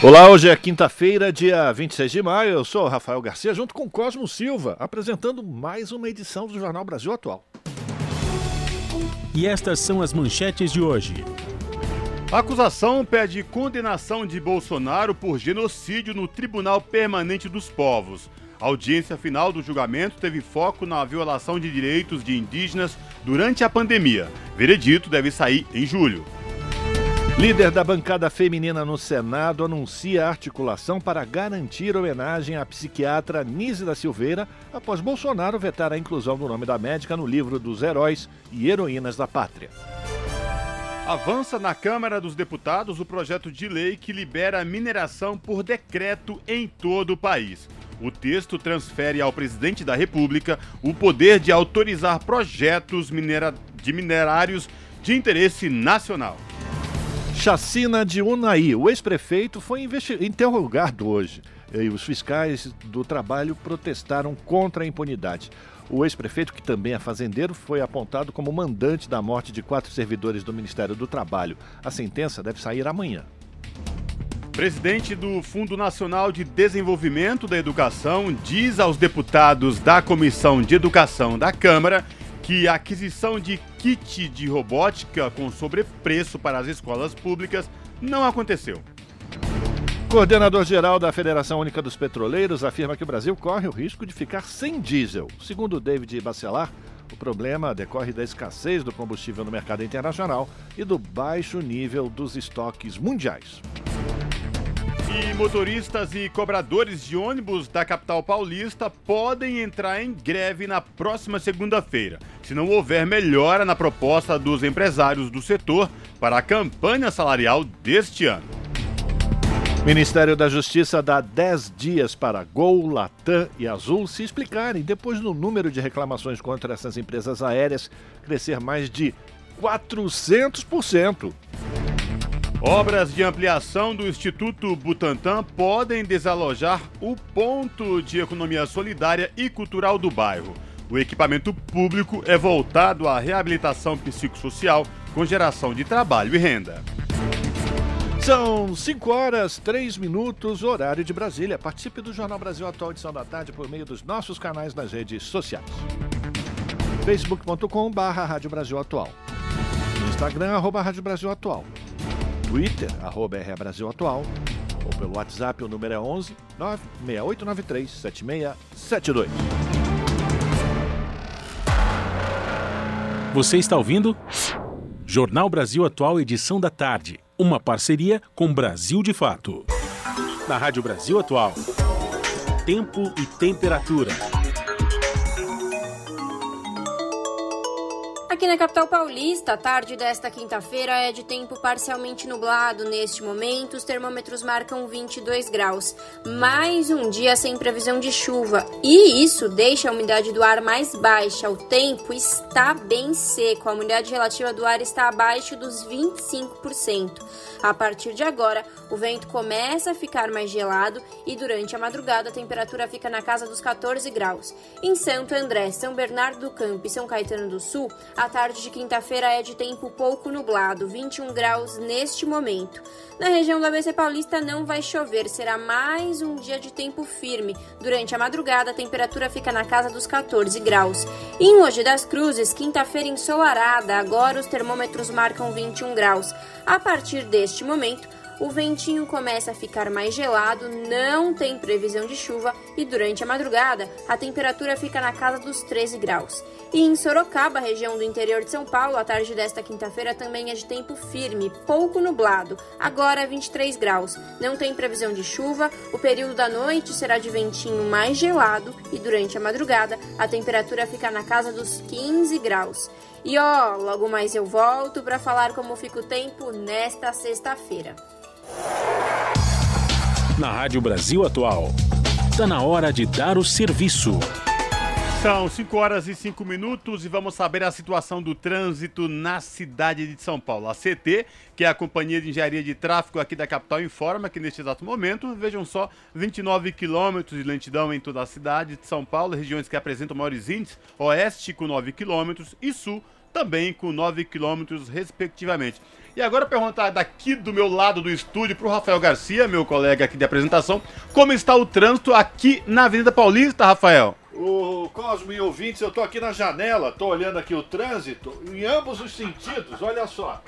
Olá, hoje é quinta-feira, dia 26 de maio. Eu sou o Rafael Garcia, junto com Cosmo Silva, apresentando mais uma edição do Jornal Brasil Atual. E estas são as manchetes de hoje. A acusação pede condenação de Bolsonaro por genocídio no Tribunal Permanente dos Povos. A audiência final do julgamento teve foco na violação de direitos de indígenas durante a pandemia. Veredito deve sair em julho. Líder da bancada feminina no Senado anuncia articulação para garantir homenagem à psiquiatra Nise da Silveira após Bolsonaro vetar a inclusão do nome da médica no livro dos heróis e heroínas da pátria. Avança na Câmara dos Deputados o projeto de lei que libera a mineração por decreto em todo o país. O texto transfere ao presidente da República o poder de autorizar projetos minera de minerários de interesse nacional. Chacina de Unai. O ex-prefeito foi interrogado hoje e os fiscais do trabalho protestaram contra a impunidade. O ex-prefeito, que também é fazendeiro, foi apontado como mandante da morte de quatro servidores do Ministério do Trabalho. A sentença deve sair amanhã. Presidente do Fundo Nacional de Desenvolvimento da Educação diz aos deputados da Comissão de Educação da Câmara que a aquisição de kit de robótica com sobrepreço para as escolas públicas não aconteceu. Coordenador-geral da Federação Única dos Petroleiros afirma que o Brasil corre o risco de ficar sem diesel. Segundo David Bacelar, o problema decorre da escassez do combustível no mercado internacional e do baixo nível dos estoques mundiais. E motoristas e cobradores de ônibus da capital paulista podem entrar em greve na próxima segunda-feira, se não houver melhora na proposta dos empresários do setor para a campanha salarial deste ano. Ministério da Justiça dá 10 dias para Gol, Latam e Azul se explicarem depois do número de reclamações contra essas empresas aéreas crescer mais de 400%. Obras de ampliação do Instituto Butantan podem desalojar o ponto de economia solidária e cultural do bairro. O equipamento público é voltado à reabilitação psicossocial com geração de trabalho e renda. São 5 horas, 3 minutos, horário de Brasília. Participe do Jornal Brasil Atual edição da tarde por meio dos nossos canais nas redes sociais. facebook.com barra Rádio Brasil Atual. No Instagram, arroba Rádio Brasil Atual. Twitter, arroba Atual, ou pelo WhatsApp, o número é 11 96893 7672. Você está ouvindo? Jornal Brasil Atual, edição da tarde. Uma parceria com Brasil de Fato. Na Rádio Brasil Atual. Tempo e temperatura. Aqui na capital paulista, a tarde desta quinta-feira é de tempo parcialmente nublado. Neste momento, os termômetros marcam 22 graus. Mais um dia sem previsão de chuva. E isso deixa a umidade do ar mais baixa. O tempo está bem seco. A umidade relativa do ar está abaixo dos 25%. A partir de agora, o vento começa a ficar mais gelado e durante a madrugada a temperatura fica na casa dos 14 graus. Em Santo André, São Bernardo do Campo e São Caetano do Sul, a tarde de quinta-feira é de tempo pouco nublado, 21 graus neste momento. Na região do ABC Paulista não vai chover, será mais um dia de tempo firme. Durante a madrugada, a temperatura fica na casa dos 14 graus. Em Mogi das Cruzes, quinta-feira ensolarada, agora os termômetros marcam 21 graus. A partir deste momento, o ventinho começa a ficar mais gelado, não tem previsão de chuva e durante a madrugada a temperatura fica na casa dos 13 graus. E em Sorocaba, região do interior de São Paulo, a tarde desta quinta-feira também é de tempo firme, pouco nublado, agora 23 graus. Não tem previsão de chuva, o período da noite será de ventinho mais gelado e durante a madrugada a temperatura fica na casa dos 15 graus. E ó, logo mais eu volto para falar como fica o tempo nesta sexta-feira. Na Rádio Brasil Atual, Está na hora de dar o serviço. São 5 horas e 5 minutos e vamos saber a situação do trânsito na cidade de São Paulo. A CT, que é a Companhia de Engenharia de Tráfego aqui da capital, informa que neste exato momento, vejam só, 29 quilômetros de lentidão em toda a cidade de São Paulo, regiões que apresentam maiores índices, oeste com 9 quilômetros e sul também com 9 quilômetros, respectivamente. E agora perguntar daqui do meu lado do estúdio para o Rafael Garcia, meu colega aqui de apresentação, como está o trânsito aqui na Avenida Paulista, Rafael? O Cosmo e ouvintes, eu tô aqui na janela, tô olhando aqui o trânsito em ambos os sentidos, olha só.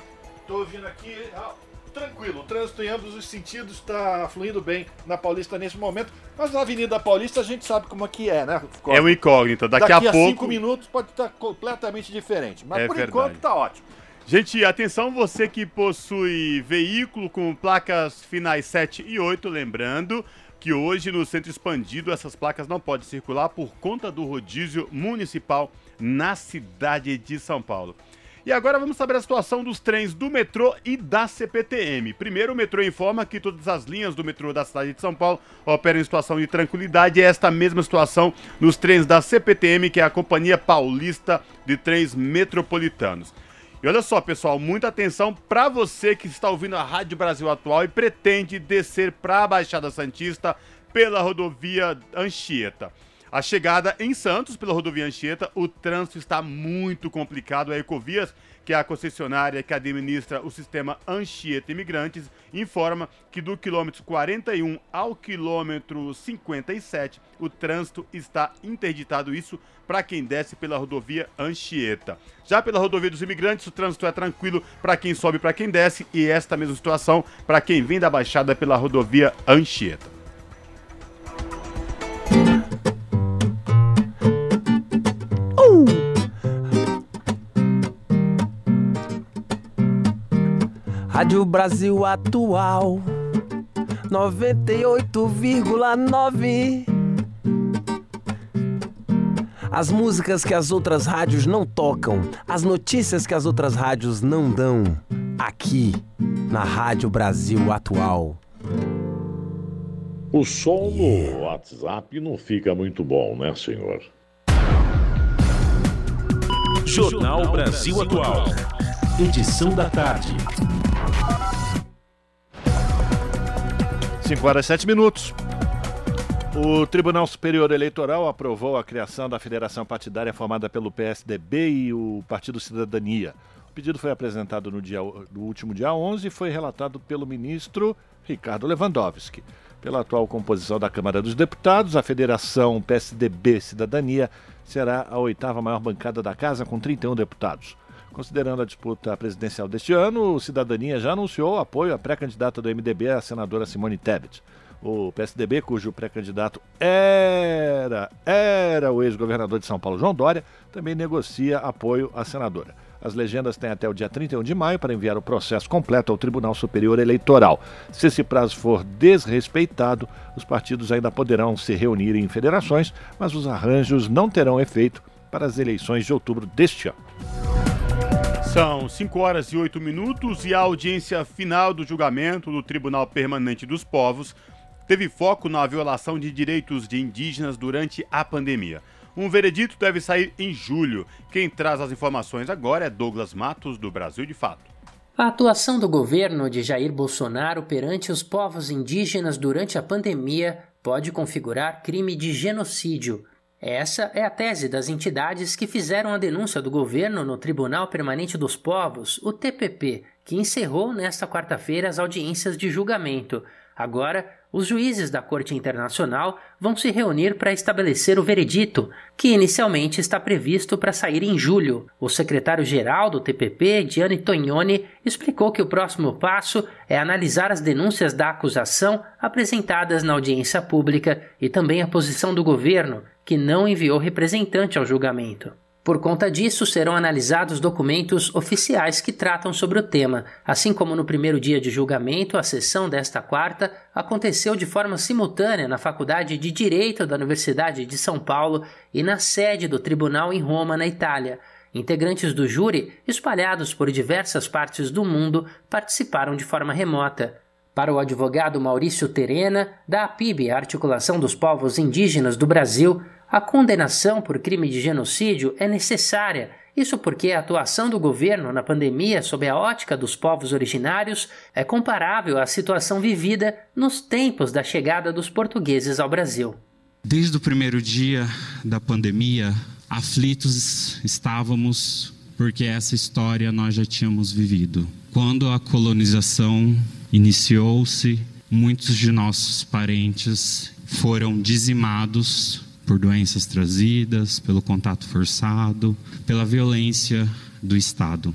Tô vindo aqui, ah, tranquilo, o trânsito em ambos os sentidos está fluindo bem na Paulista nesse momento, mas na Avenida Paulista a gente sabe como é que é, né? Cosmo? É uma incógnita, daqui, daqui a, a pouco... cinco minutos pode estar completamente diferente, mas é por verdade. enquanto tá ótimo. Gente, atenção você que possui veículo com placas finais 7 e 8, lembrando que hoje no centro expandido essas placas não podem circular por conta do rodízio municipal na cidade de São Paulo. E agora vamos saber a situação dos trens do metrô e da CPTM. Primeiro, o metrô informa que todas as linhas do metrô da cidade de São Paulo operam em situação de tranquilidade. É esta mesma situação nos trens da CPTM, que é a Companhia Paulista de Trens Metropolitanos. E olha só, pessoal, muita atenção para você que está ouvindo a Rádio Brasil Atual e pretende descer para a Baixada Santista pela rodovia Anchieta. A chegada em Santos pela rodovia Anchieta, o trânsito está muito complicado. A Ecovias que a concessionária que administra o sistema Anchieta Imigrantes, informa que do quilômetro 41 ao quilômetro 57, o trânsito está interditado. Isso para quem desce pela rodovia Anchieta. Já pela rodovia dos imigrantes, o trânsito é tranquilo para quem sobe e para quem desce, e esta mesma situação para quem vem da Baixada pela rodovia Anchieta. Rádio Brasil Atual 98,9 As músicas que as outras rádios não tocam, as notícias que as outras rádios não dão, aqui na Rádio Brasil Atual. O som no WhatsApp não fica muito bom, né, senhor? Jornal Brasil Atual. Edição da tarde. 5 horas e 7 minutos. O Tribunal Superior Eleitoral aprovou a criação da federação partidária formada pelo PSDB e o Partido Cidadania. O pedido foi apresentado no, dia, no último dia 11 e foi relatado pelo ministro Ricardo Lewandowski. Pela atual composição da Câmara dos Deputados, a federação PSDB Cidadania será a oitava maior bancada da casa, com 31 deputados. Considerando a disputa presidencial deste ano, o Cidadania já anunciou apoio à pré-candidata do MDB, a senadora Simone Tebet. O PSDB, cujo pré-candidato era, era o ex-governador de São Paulo, João Dória, também negocia apoio à senadora. As legendas têm até o dia 31 de maio para enviar o processo completo ao Tribunal Superior Eleitoral. Se esse prazo for desrespeitado, os partidos ainda poderão se reunir em federações, mas os arranjos não terão efeito para as eleições de outubro deste ano. São 5 horas e 8 minutos e a audiência final do julgamento do Tribunal Permanente dos Povos teve foco na violação de direitos de indígenas durante a pandemia. Um veredito deve sair em julho. Quem traz as informações agora é Douglas Matos, do Brasil de Fato. A atuação do governo de Jair Bolsonaro perante os povos indígenas durante a pandemia pode configurar crime de genocídio. Essa é a tese das entidades que fizeram a denúncia do governo no Tribunal Permanente dos Povos, o TPP, que encerrou nesta quarta-feira as audiências de julgamento. Agora, os juízes da Corte Internacional vão se reunir para estabelecer o veredito, que inicialmente está previsto para sair em julho. O secretário-geral do TPP, Gianni Tognoni, explicou que o próximo passo é analisar as denúncias da acusação apresentadas na audiência pública e também a posição do governo, que não enviou representante ao julgamento. Por conta disso, serão analisados documentos oficiais que tratam sobre o tema. Assim como no primeiro dia de julgamento, a sessão desta quarta aconteceu de forma simultânea na Faculdade de Direito da Universidade de São Paulo e na sede do tribunal em Roma, na Itália. Integrantes do júri, espalhados por diversas partes do mundo, participaram de forma remota. Para o advogado Maurício Terena, da APIB, Articulação dos Povos Indígenas do Brasil, a condenação por crime de genocídio é necessária. Isso porque a atuação do governo na pandemia sob a ótica dos povos originários é comparável à situação vivida nos tempos da chegada dos portugueses ao Brasil. Desde o primeiro dia da pandemia, aflitos estávamos porque essa história nós já tínhamos vivido. Quando a colonização iniciou-se, muitos de nossos parentes foram dizimados por doenças trazidas, pelo contato forçado, pela violência do Estado.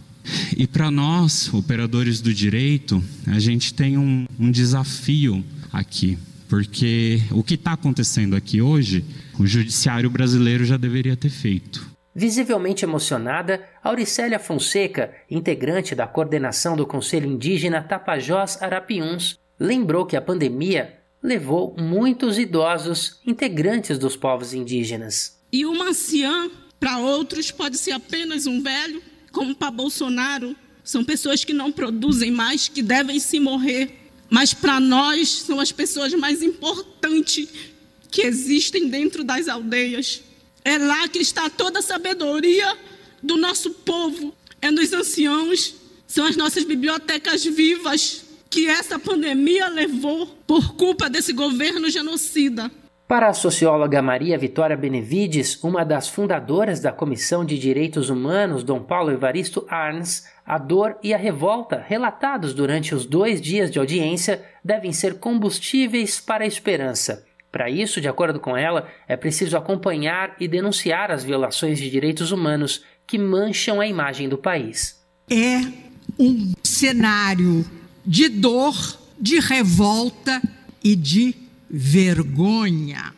E para nós, operadores do direito, a gente tem um, um desafio aqui, porque o que está acontecendo aqui hoje, o judiciário brasileiro já deveria ter feito. Visivelmente emocionada, Auricélia Fonseca, integrante da coordenação do Conselho Indígena Tapajós Arapiuns, lembrou que a pandemia levou muitos idosos integrantes dos povos indígenas. E uma anciã, para outros, pode ser apenas um velho, como para Bolsonaro, são pessoas que não produzem mais, que devem se morrer. Mas para nós, são as pessoas mais importantes que existem dentro das aldeias. É lá que está toda a sabedoria do nosso povo. É nos anciãos, são as nossas bibliotecas vivas, que essa pandemia levou por culpa desse governo genocida. Para a socióloga Maria Vitória Benevides, uma das fundadoras da Comissão de Direitos Humanos, Dom Paulo Evaristo Arns, a dor e a revolta relatados durante os dois dias de audiência devem ser combustíveis para a esperança. Para isso, de acordo com ela, é preciso acompanhar e denunciar as violações de direitos humanos que mancham a imagem do país. É um cenário de dor, de revolta e de vergonha.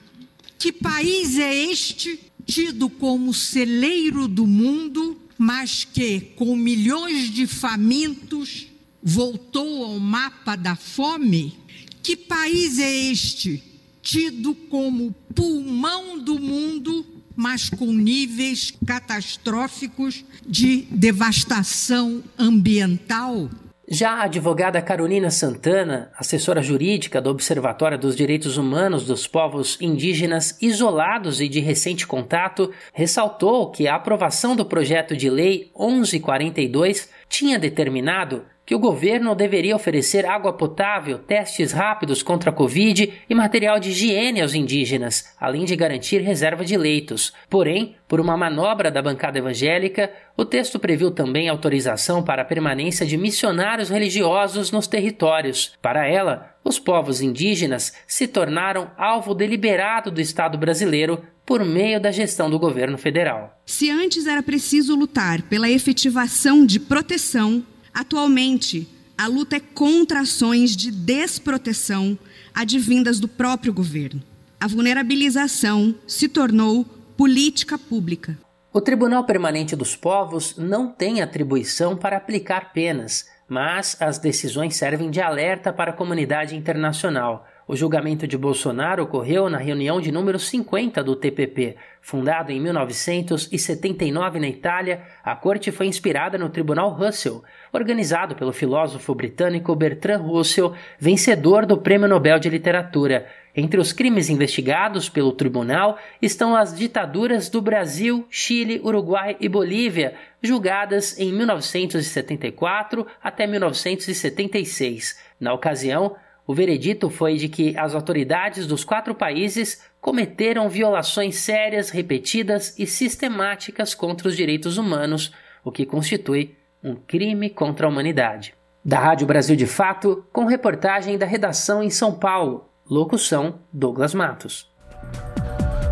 Que país é este, tido como celeiro do mundo, mas que, com milhões de famintos, voltou ao mapa da fome? Que país é este, tido como pulmão do mundo, mas com níveis catastróficos de devastação ambiental? Já a advogada Carolina Santana, assessora jurídica do Observatório dos Direitos Humanos dos Povos Indígenas Isolados e de Recente Contato, ressaltou que a aprovação do projeto de lei 1142 tinha determinado que o governo deveria oferecer água potável, testes rápidos contra a Covid e material de higiene aos indígenas, além de garantir reserva de leitos. Porém, por uma manobra da bancada evangélica, o texto previu também autorização para a permanência de missionários religiosos nos territórios. Para ela, os povos indígenas se tornaram alvo deliberado do Estado brasileiro por meio da gestão do governo federal. Se antes era preciso lutar pela efetivação de proteção, Atualmente, a luta é contra ações de desproteção advindas do próprio governo. A vulnerabilização se tornou política pública. O Tribunal Permanente dos Povos não tem atribuição para aplicar penas, mas as decisões servem de alerta para a comunidade internacional. O julgamento de Bolsonaro ocorreu na reunião de número 50 do TPP. Fundado em 1979 na Itália, a corte foi inspirada no Tribunal Russell, organizado pelo filósofo britânico Bertrand Russell, vencedor do Prêmio Nobel de Literatura. Entre os crimes investigados pelo tribunal estão as ditaduras do Brasil, Chile, Uruguai e Bolívia, julgadas em 1974 até 1976. Na ocasião, o veredito foi de que as autoridades dos quatro países cometeram violações sérias, repetidas e sistemáticas contra os direitos humanos, o que constitui um crime contra a humanidade. Da Rádio Brasil de Fato, com reportagem da redação em São Paulo. Locução: Douglas Matos.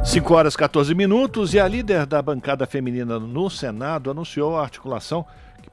5 horas 14 minutos e a líder da bancada feminina no Senado anunciou a articulação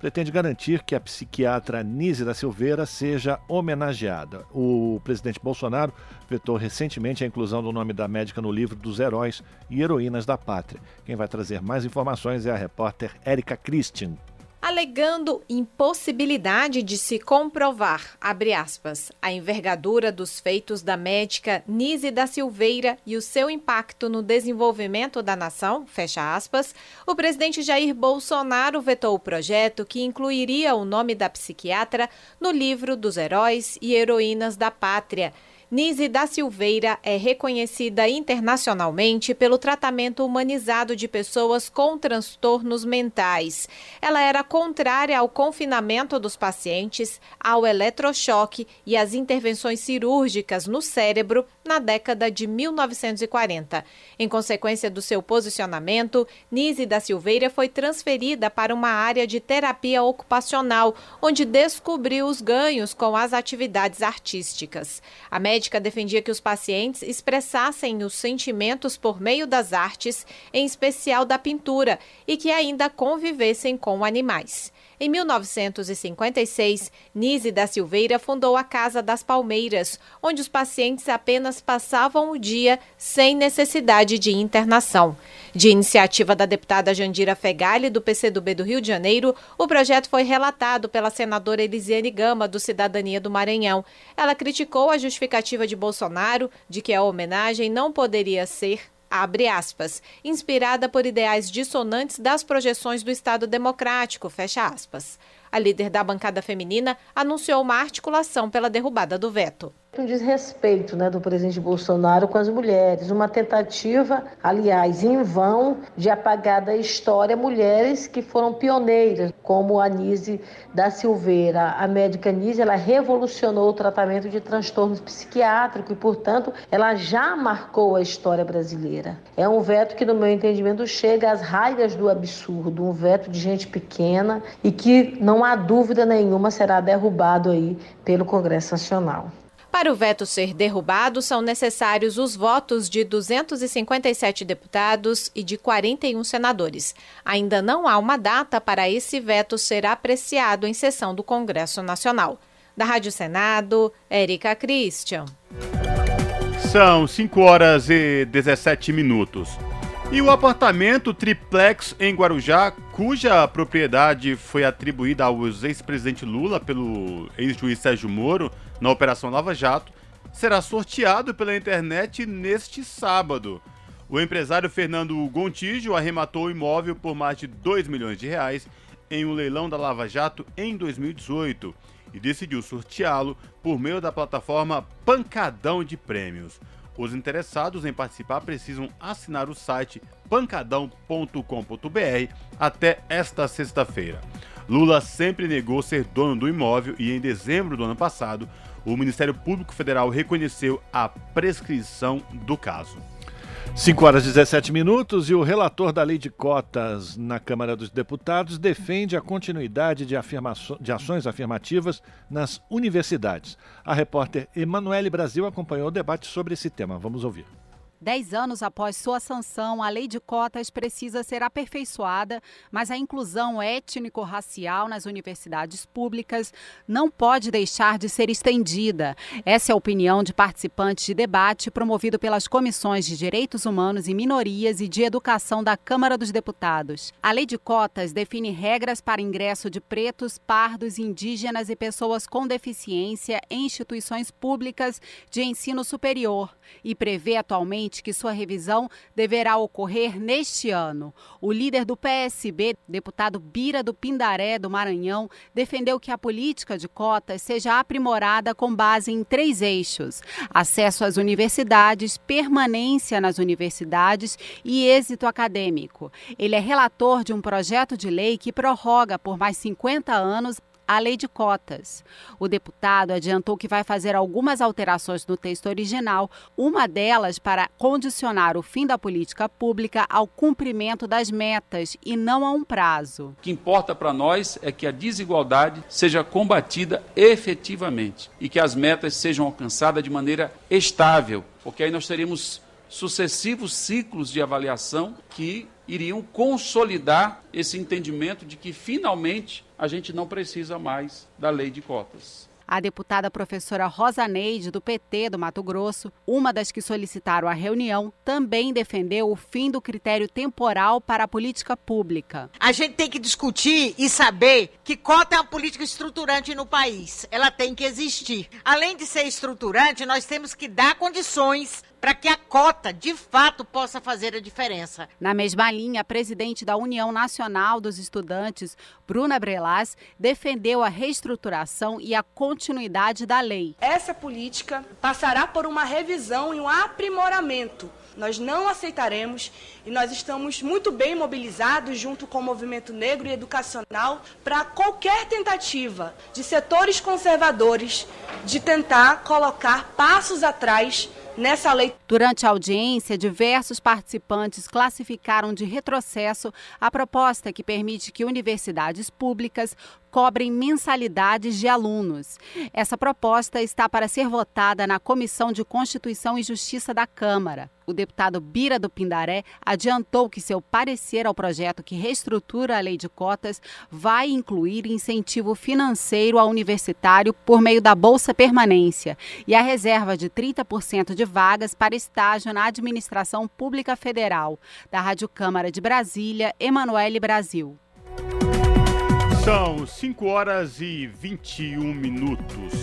pretende garantir que a psiquiatra Nise da Silveira seja homenageada. O presidente Bolsonaro vetou recentemente a inclusão do nome da médica no livro dos heróis e heroínas da pátria. Quem vai trazer mais informações é a repórter Érica Christian. Alegando impossibilidade de se comprovar, aspas, a envergadura dos feitos da médica Nise da Silveira e o seu impacto no desenvolvimento da nação, fecha aspas, o presidente Jair Bolsonaro vetou o projeto que incluiria o nome da psiquiatra no livro dos heróis e heroínas da pátria Nise da Silveira é reconhecida internacionalmente pelo tratamento humanizado de pessoas com transtornos mentais. Ela era contrária ao confinamento dos pacientes, ao eletrochoque e às intervenções cirúrgicas no cérebro na década de 1940. Em consequência do seu posicionamento, Nise da Silveira foi transferida para uma área de terapia ocupacional, onde descobriu os ganhos com as atividades artísticas. A médica defendia que os pacientes expressassem os sentimentos por meio das artes, em especial da pintura, e que ainda convivessem com animais. Em 1956, Nise da Silveira fundou a Casa das Palmeiras, onde os pacientes apenas passavam o dia sem necessidade de internação. De iniciativa da deputada Jandira Fegali, do PCdoB do Rio de Janeiro, o projeto foi relatado pela senadora Elisiane Gama, do Cidadania do Maranhão. Ela criticou a justificativa de Bolsonaro de que a homenagem não poderia ser abre aspas, inspirada por ideais dissonantes das projeções do Estado democrático, fecha aspas. A líder da bancada feminina anunciou uma articulação pela derrubada do veto um desrespeito né, do presidente Bolsonaro com as mulheres, uma tentativa, aliás, em vão, de apagar da história mulheres que foram pioneiras, como a Nise da Silveira. A médica Nise, ela revolucionou o tratamento de transtornos psiquiátricos e, portanto, ela já marcou a história brasileira. É um veto que, no meu entendimento, chega às raias do absurdo, um veto de gente pequena e que, não há dúvida nenhuma, será derrubado aí pelo Congresso Nacional. Para o veto ser derrubado, são necessários os votos de 257 deputados e de 41 senadores. Ainda não há uma data para esse veto ser apreciado em sessão do Congresso Nacional. Da Rádio Senado, Érica Christian. São 5 horas e 17 minutos. E o apartamento triplex em Guarujá, cuja propriedade foi atribuída ao ex-presidente Lula pelo ex-juiz Sérgio Moro, na Operação Lava Jato, será sorteado pela internet neste sábado. O empresário Fernando Gontijo arrematou o imóvel por mais de 2 milhões de reais em um leilão da Lava Jato em 2018 e decidiu sorteá-lo por meio da plataforma Pancadão de Prêmios. Os interessados em participar precisam assinar o site pancadão.com.br até esta sexta-feira. Lula sempre negou ser dono do imóvel e em dezembro do ano passado o Ministério Público Federal reconheceu a prescrição do caso. 5 horas e 17 minutos e o relator da lei de cotas na Câmara dos Deputados defende a continuidade de, de ações afirmativas nas universidades. A repórter Emanuele Brasil acompanhou o debate sobre esse tema. Vamos ouvir. Dez anos após sua sanção, a lei de cotas precisa ser aperfeiçoada, mas a inclusão étnico-racial nas universidades públicas não pode deixar de ser estendida. Essa é a opinião de participantes de debate promovido pelas comissões de Direitos Humanos e Minorias e de Educação da Câmara dos Deputados. A lei de cotas define regras para ingresso de pretos, pardos, indígenas e pessoas com deficiência em instituições públicas de ensino superior e prevê atualmente que sua revisão deverá ocorrer neste ano. O líder do PSB, deputado Bira do Pindaré, do Maranhão, defendeu que a política de cotas seja aprimorada com base em três eixos: acesso às universidades, permanência nas universidades e êxito acadêmico. Ele é relator de um projeto de lei que prorroga por mais 50 anos a lei de cotas. O deputado adiantou que vai fazer algumas alterações no texto original, uma delas para condicionar o fim da política pública ao cumprimento das metas e não a um prazo. O que importa para nós é que a desigualdade seja combatida efetivamente e que as metas sejam alcançadas de maneira estável, porque aí nós teríamos sucessivos ciclos de avaliação que iriam consolidar esse entendimento de que finalmente a gente não precisa mais da lei de cotas. A deputada professora Rosa Neide, do PT do Mato Grosso, uma das que solicitaram a reunião, também defendeu o fim do critério temporal para a política pública. A gente tem que discutir e saber que cota é uma política estruturante no país. Ela tem que existir. Além de ser estruturante, nós temos que dar condições para que a cota, de fato, possa fazer a diferença. Na mesma linha, a presidente da União Nacional dos Estudantes, Bruna Brelas, defendeu a reestruturação e a continuidade da lei. Essa política passará por uma revisão e um aprimoramento. Nós não aceitaremos e nós estamos muito bem mobilizados junto com o movimento negro e educacional para qualquer tentativa de setores conservadores de tentar colocar passos atrás nessa lei. Durante a audiência, diversos participantes classificaram de retrocesso a proposta que permite que universidades públicas cobrem mensalidades de alunos. Essa proposta está para ser votada na Comissão de Constituição e Justiça da Câmara. O deputado Bira do Pindaré adiantou que seu parecer ao projeto que reestrutura a lei de cotas vai incluir incentivo financeiro ao universitário por meio da Bolsa Permanência e a reserva de 30% de vagas para estágio na administração pública federal. Da Rádio Câmara de Brasília, Emanuele Brasil. São 5 horas e 21 minutos.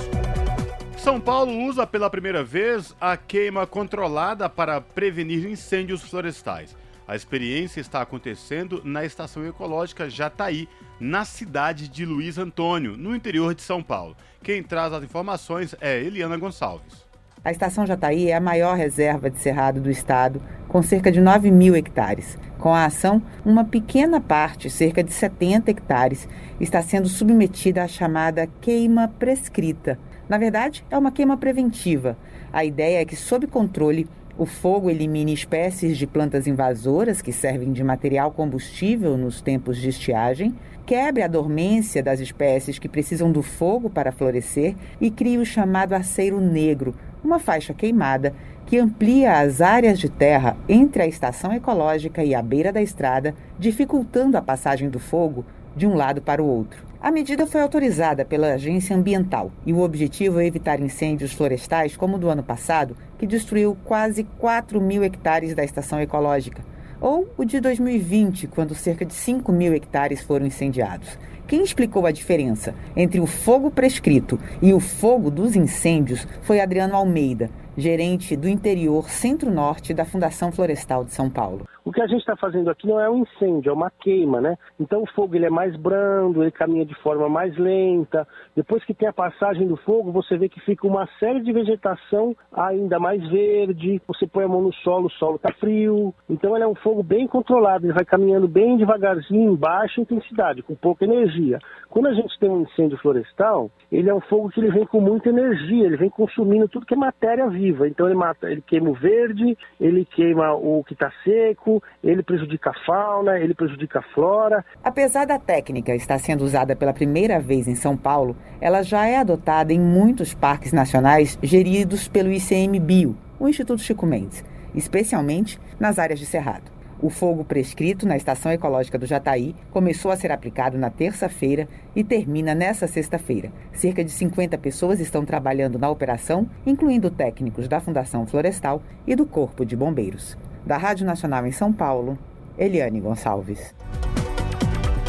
São Paulo usa pela primeira vez a queima controlada para prevenir incêndios florestais. A experiência está acontecendo na Estação Ecológica Jataí, na cidade de Luiz Antônio, no interior de São Paulo. Quem traz as informações é Eliana Gonçalves. A estação Jataí é a maior reserva de cerrado do estado, com cerca de 9 mil hectares. Com a ação, uma pequena parte, cerca de 70 hectares, está sendo submetida à chamada queima prescrita. Na verdade, é uma queima preventiva. A ideia é que, sob controle, o fogo elimine espécies de plantas invasoras que servem de material combustível nos tempos de estiagem, quebre a dormência das espécies que precisam do fogo para florescer e crie o chamado aceiro negro, uma faixa queimada que amplia as áreas de terra entre a estação ecológica e a beira da estrada, dificultando a passagem do fogo de um lado para o outro. A medida foi autorizada pela Agência Ambiental e o objetivo é evitar incêndios florestais como o do ano passado, que destruiu quase 4 mil hectares da estação ecológica, ou o de 2020, quando cerca de 5 mil hectares foram incendiados. Quem explicou a diferença entre o fogo prescrito e o fogo dos incêndios foi Adriano Almeida, gerente do interior centro-norte da Fundação Florestal de São Paulo. O que a gente está fazendo aqui não é um incêndio, é uma queima, né? Então o fogo ele é mais brando, ele caminha de forma mais lenta. Depois que tem a passagem do fogo, você vê que fica uma série de vegetação ainda mais verde. Você põe a mão no solo, o solo está frio. Então ele é um fogo bem controlado, ele vai caminhando bem devagarzinho, em baixa intensidade, com pouca energia. Quando a gente tem um incêndio florestal, ele é um fogo que ele vem com muita energia, ele vem consumindo tudo que é matéria viva. Então ele mata, ele queima o verde, ele queima o que está seco, ele prejudica a fauna, ele prejudica a flora. Apesar da técnica estar sendo usada pela primeira vez em São Paulo, ela já é adotada em muitos parques nacionais geridos pelo ICMBio, o Instituto Chico Mendes, especialmente nas áreas de cerrado. O fogo prescrito na Estação Ecológica do Jataí começou a ser aplicado na terça-feira e termina nesta sexta-feira. Cerca de 50 pessoas estão trabalhando na operação, incluindo técnicos da Fundação Florestal e do Corpo de Bombeiros. Da Rádio Nacional em São Paulo, Eliane Gonçalves.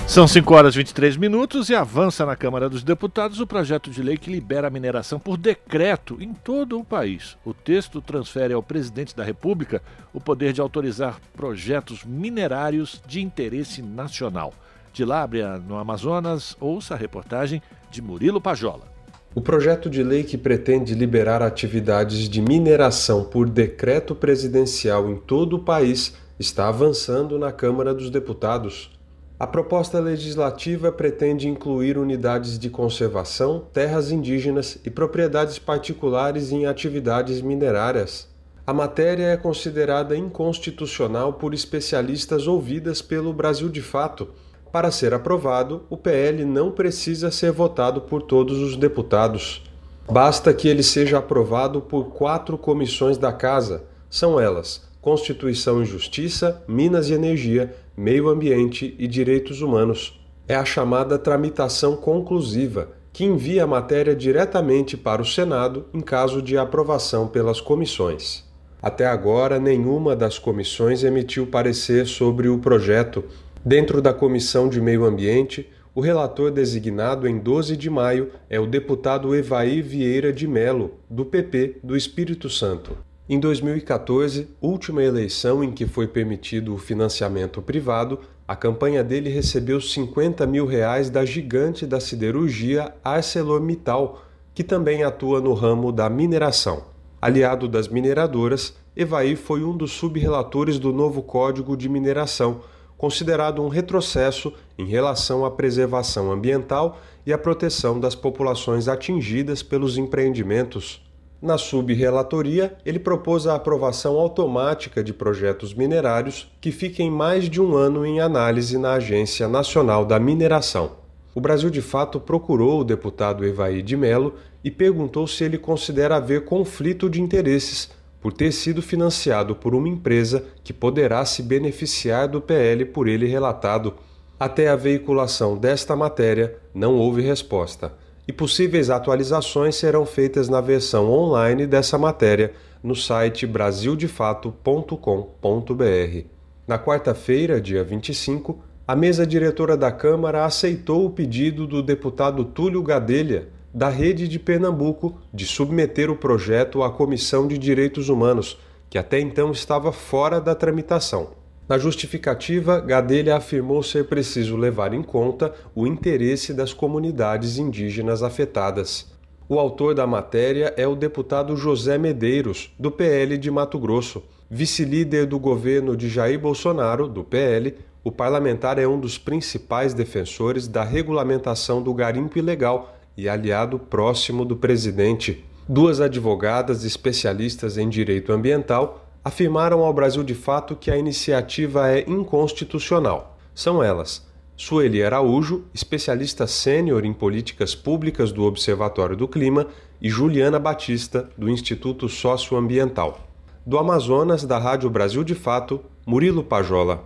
São 5 horas e 23 minutos e avança na Câmara dos Deputados o projeto de lei que libera a mineração por decreto em todo o país. O texto transfere ao presidente da República o poder de autorizar projetos minerários de interesse nacional. De Lábrea, no Amazonas, ouça a reportagem de Murilo Pajola. O projeto de lei que pretende liberar atividades de mineração por decreto presidencial em todo o país está avançando na Câmara dos Deputados. A proposta legislativa pretende incluir unidades de conservação, terras indígenas e propriedades particulares em atividades minerárias. A matéria é considerada inconstitucional por especialistas ouvidas pelo Brasil de Fato para ser aprovado, o PL não precisa ser votado por todos os deputados. Basta que ele seja aprovado por quatro comissões da Casa. São elas: Constituição e Justiça, Minas e Energia, Meio Ambiente e Direitos Humanos. É a chamada tramitação conclusiva que envia a matéria diretamente para o Senado em caso de aprovação pelas comissões. Até agora, nenhuma das comissões emitiu parecer sobre o projeto. Dentro da Comissão de Meio Ambiente, o relator designado em 12 de maio é o deputado Evaí Vieira de Melo, do PP do Espírito Santo. Em 2014, última eleição em que foi permitido o financiamento privado, a campanha dele recebeu 50 mil reais da gigante da siderurgia ArcelorMittal, que também atua no ramo da mineração. Aliado das mineradoras, Evaí foi um dos subrelatores do novo Código de Mineração, considerado um retrocesso em relação à preservação ambiental e à proteção das populações atingidas pelos empreendimentos na subrelatoria, ele propôs a aprovação automática de projetos minerários que fiquem mais de um ano em análise na Agência Nacional da Mineração. O Brasil de Fato procurou o deputado Evaí de Melo e perguntou se ele considera haver conflito de interesses por ter sido financiado por uma empresa que poderá se beneficiar do PL por ele relatado. Até a veiculação desta matéria, não houve resposta e possíveis atualizações serão feitas na versão online dessa matéria no site brasildefato.com.br. Na quarta-feira, dia 25, a mesa diretora da Câmara aceitou o pedido do deputado Túlio Gadelha, da Rede de Pernambuco, de submeter o projeto à Comissão de Direitos Humanos, que até então estava fora da tramitação. Na justificativa, Gadelha afirmou ser preciso levar em conta o interesse das comunidades indígenas afetadas. O autor da matéria é o deputado José Medeiros, do PL de Mato Grosso. Vice-líder do governo de Jair Bolsonaro, do PL, o parlamentar é um dos principais defensores da regulamentação do garimpo ilegal e aliado próximo do presidente. Duas advogadas especialistas em direito ambiental afirmaram ao Brasil de Fato que a iniciativa é inconstitucional. São elas Sueli Araújo, especialista sênior em políticas públicas do Observatório do Clima, e Juliana Batista, do Instituto Socioambiental. Do Amazonas, da Rádio Brasil de Fato, Murilo Pajola.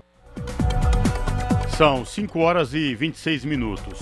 São 5 horas e 26 minutos.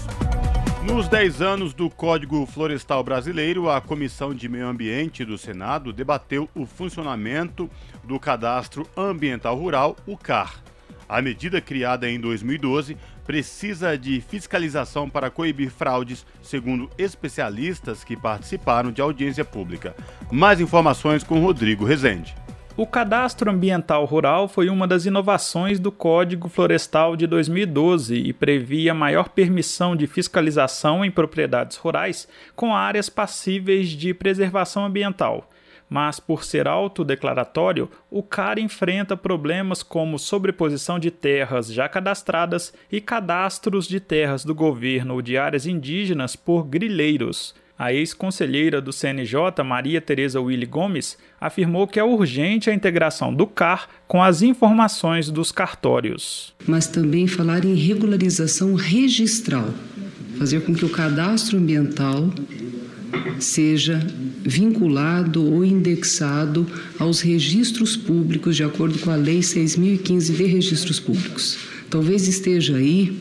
Nos 10 anos do Código Florestal Brasileiro, a Comissão de Meio Ambiente do Senado debateu o funcionamento do Cadastro Ambiental Rural, o CAR. A medida criada em 2012 precisa de fiscalização para coibir fraudes, segundo especialistas que participaram de audiência pública. Mais informações com Rodrigo Rezende. O Cadastro Ambiental Rural foi uma das inovações do Código Florestal de 2012 e previa maior permissão de fiscalização em propriedades rurais com áreas passíveis de preservação ambiental. Mas, por ser autodeclaratório, o CAR enfrenta problemas como sobreposição de terras já cadastradas e cadastros de terras do governo ou de áreas indígenas por grileiros. A ex-conselheira do CNJ, Maria Tereza Willy Gomes, afirmou que é urgente a integração do CAR com as informações dos cartórios. Mas também falar em regularização registral, fazer com que o cadastro ambiental seja vinculado ou indexado aos registros públicos de acordo com a Lei 6015 de Registros Públicos. Talvez esteja aí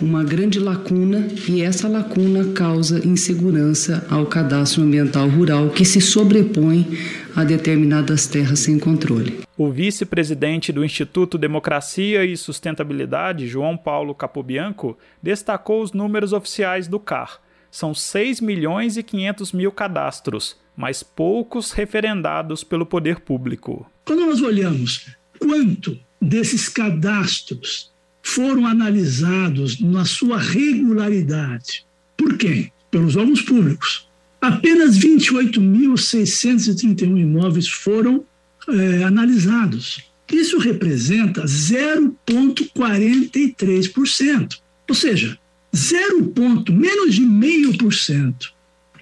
uma grande lacuna e essa lacuna causa insegurança ao cadastro ambiental rural que se sobrepõe a determinadas terras sem controle. O vice-presidente do Instituto Democracia e Sustentabilidade, João Paulo Capobianco, destacou os números oficiais do CAR. São 6 milhões e 500 mil cadastros, mas poucos referendados pelo poder público. Quando nós olhamos quanto desses cadastros foram analisados na sua regularidade. Por quem? Pelos órgãos públicos. Apenas 28.631 imóveis foram é, analisados. Isso representa 0,43%. Ou seja, 0, menos de meio por cento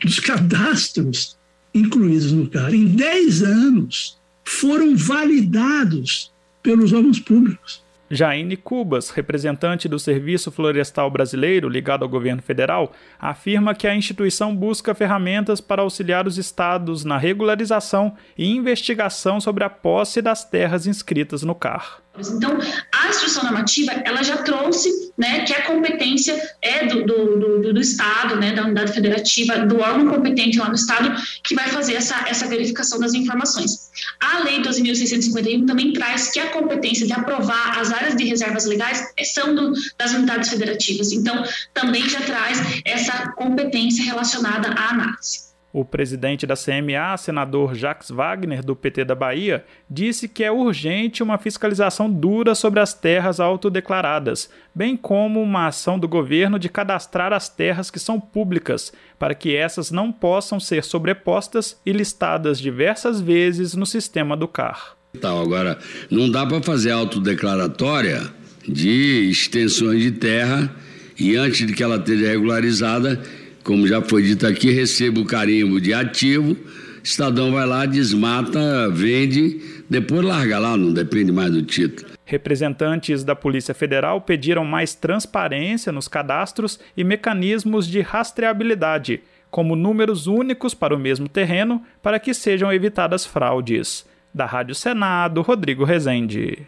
dos cadastros incluídos no CAR em 10 anos foram validados pelos órgãos públicos. Jaine Cubas, representante do Serviço Florestal Brasileiro ligado ao governo federal, afirma que a instituição busca ferramentas para auxiliar os estados na regularização e investigação sobre a posse das terras inscritas no CAR. Então, a instrução normativa, ela já trouxe, né, que a competência é do, do, do, do, Estado, né, da unidade federativa, do órgão competente lá no Estado, que vai fazer essa, essa verificação das informações. A Lei 12.651 também traz que a competência de aprovar as áreas de reservas legais são do, das unidades federativas. Então, também já traz essa competência relacionada à análise. O presidente da CMA, senador Jacques Wagner, do PT da Bahia, disse que é urgente uma fiscalização dura sobre as terras autodeclaradas, bem como uma ação do governo de cadastrar as terras que são públicas, para que essas não possam ser sobrepostas e listadas diversas vezes no sistema do CAR. Agora, não dá para fazer autodeclaratória de extensões de terra e antes de que ela esteja regularizada como já foi dito aqui, receba o carimbo de ativo, Estadão vai lá, desmata, vende, depois larga lá, não depende mais do título. Representantes da Polícia Federal pediram mais transparência nos cadastros e mecanismos de rastreabilidade, como números únicos para o mesmo terreno, para que sejam evitadas fraudes. Da Rádio Senado, Rodrigo Rezende.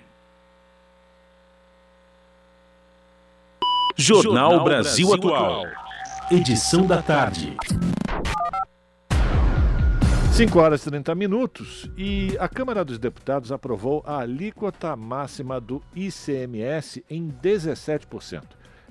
Jornal Brasil Atual edição da tarde. 5 horas e 30 minutos e a Câmara dos Deputados aprovou a alíquota máxima do ICMS em 17%.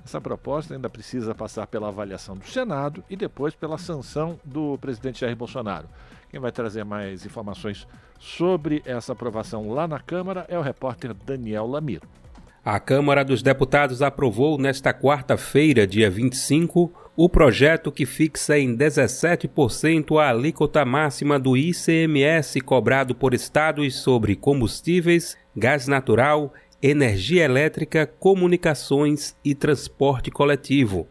Essa proposta ainda precisa passar pela avaliação do Senado e depois pela sanção do presidente Jair Bolsonaro. Quem vai trazer mais informações sobre essa aprovação lá na Câmara é o repórter Daniel Lamiro. A Câmara dos Deputados aprovou nesta quarta-feira, dia 25, o projeto que fixa em 17% a alíquota máxima do ICMS cobrado por estados sobre combustíveis, gás natural, energia elétrica, comunicações e transporte coletivo.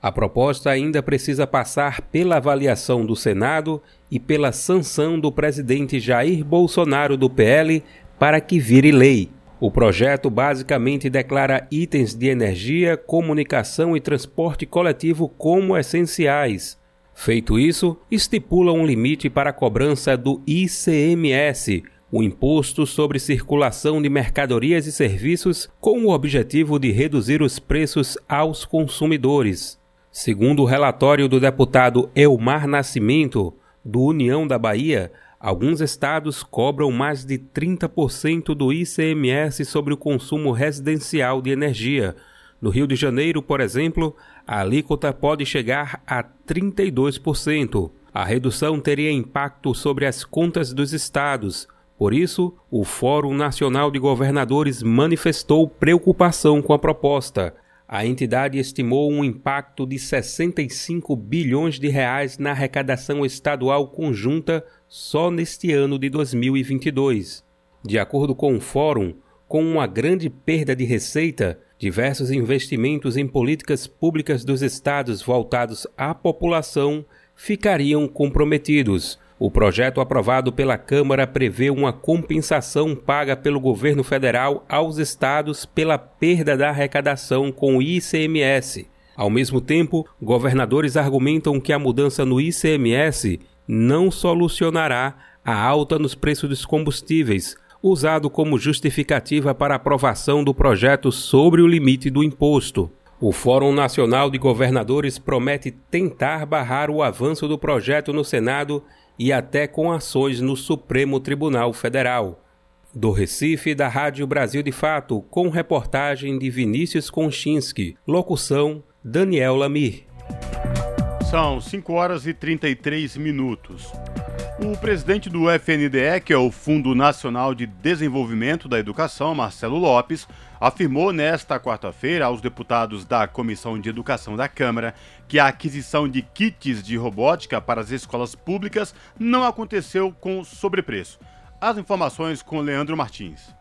A proposta ainda precisa passar pela avaliação do Senado e pela sanção do presidente Jair Bolsonaro do PL para que vire lei. O projeto basicamente declara itens de energia, comunicação e transporte coletivo como essenciais. Feito isso, estipula um limite para a cobrança do ICMS, o Imposto sobre Circulação de Mercadorias e Serviços, com o objetivo de reduzir os preços aos consumidores. Segundo o relatório do deputado Elmar Nascimento, do União da Bahia, Alguns estados cobram mais de 30% do ICMS sobre o consumo residencial de energia. No Rio de Janeiro, por exemplo, a alíquota pode chegar a 32%. A redução teria impacto sobre as contas dos estados. Por isso, o Fórum Nacional de Governadores manifestou preocupação com a proposta. A entidade estimou um impacto de 65 bilhões de reais na arrecadação estadual conjunta só neste ano de 2022. De acordo com o fórum, com uma grande perda de receita, diversos investimentos em políticas públicas dos estados voltados à população ficariam comprometidos. O projeto aprovado pela Câmara prevê uma compensação paga pelo governo federal aos estados pela perda da arrecadação com o ICMS. Ao mesmo tempo, governadores argumentam que a mudança no ICMS não solucionará a alta nos preços dos combustíveis, usado como justificativa para aprovação do projeto sobre o limite do imposto. O Fórum Nacional de Governadores promete tentar barrar o avanço do projeto no Senado e até com ações no Supremo Tribunal Federal. Do Recife, da Rádio Brasil de Fato, com reportagem de Vinícius Konchinski. Locução: Daniel Lamir. São 5 horas e 33 minutos. O presidente do FNDE, que é o Fundo Nacional de Desenvolvimento da Educação, Marcelo Lopes, afirmou nesta quarta-feira aos deputados da Comissão de Educação da Câmara que a aquisição de kits de robótica para as escolas públicas não aconteceu com sobrepreço. As informações com Leandro Martins.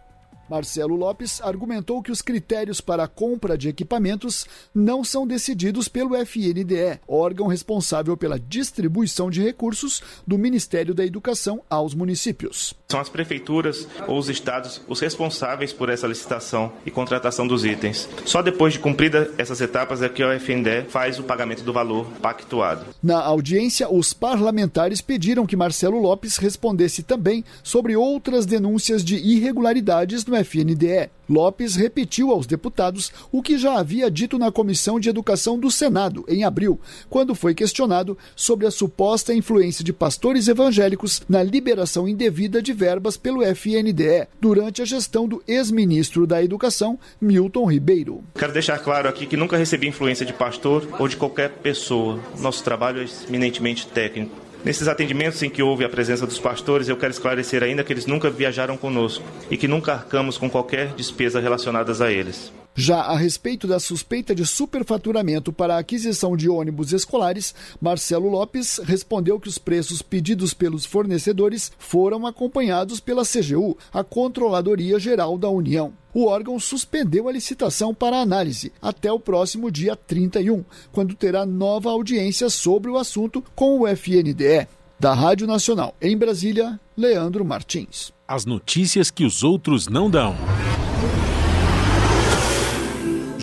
Marcelo Lopes argumentou que os critérios para a compra de equipamentos não são decididos pelo FNDE, órgão responsável pela distribuição de recursos do Ministério da Educação aos municípios. São as prefeituras ou os estados os responsáveis por essa licitação e contratação dos itens. Só depois de cumprida essas etapas é que o FNDE faz o pagamento do valor pactuado. Na audiência, os parlamentares pediram que Marcelo Lopes respondesse também sobre outras denúncias de irregularidades no no FNDE. Lopes repetiu aos deputados o que já havia dito na Comissão de Educação do Senado, em abril, quando foi questionado sobre a suposta influência de pastores evangélicos na liberação indevida de verbas pelo FNDE, durante a gestão do ex-ministro da Educação, Milton Ribeiro. Quero deixar claro aqui que nunca recebi influência de pastor ou de qualquer pessoa. Nosso trabalho é eminentemente técnico. Nesses atendimentos em que houve a presença dos pastores, eu quero esclarecer ainda que eles nunca viajaram conosco e que nunca arcamos com qualquer despesa relacionadas a eles. Já a respeito da suspeita de superfaturamento para a aquisição de ônibus escolares, Marcelo Lopes respondeu que os preços pedidos pelos fornecedores foram acompanhados pela CGU, a Controladoria Geral da União. O órgão suspendeu a licitação para análise até o próximo dia 31, quando terá nova audiência sobre o assunto com o FNDE. Da Rádio Nacional em Brasília, Leandro Martins. As notícias que os outros não dão.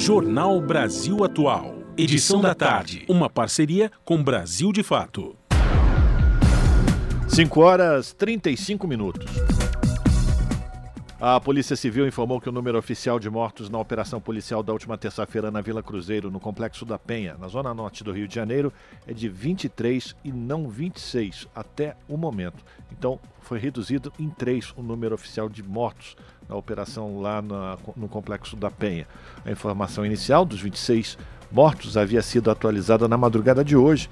Jornal Brasil Atual. Edição da tarde. Uma parceria com Brasil de Fato. 5 horas 35 minutos. A Polícia Civil informou que o número oficial de mortos na operação policial da última terça-feira na Vila Cruzeiro, no Complexo da Penha, na zona norte do Rio de Janeiro, é de 23 e não 26 até o momento. Então, foi reduzido em 3 o número oficial de mortos na operação lá na, no Complexo da Penha. A informação inicial dos 26 mortos havia sido atualizada na madrugada de hoje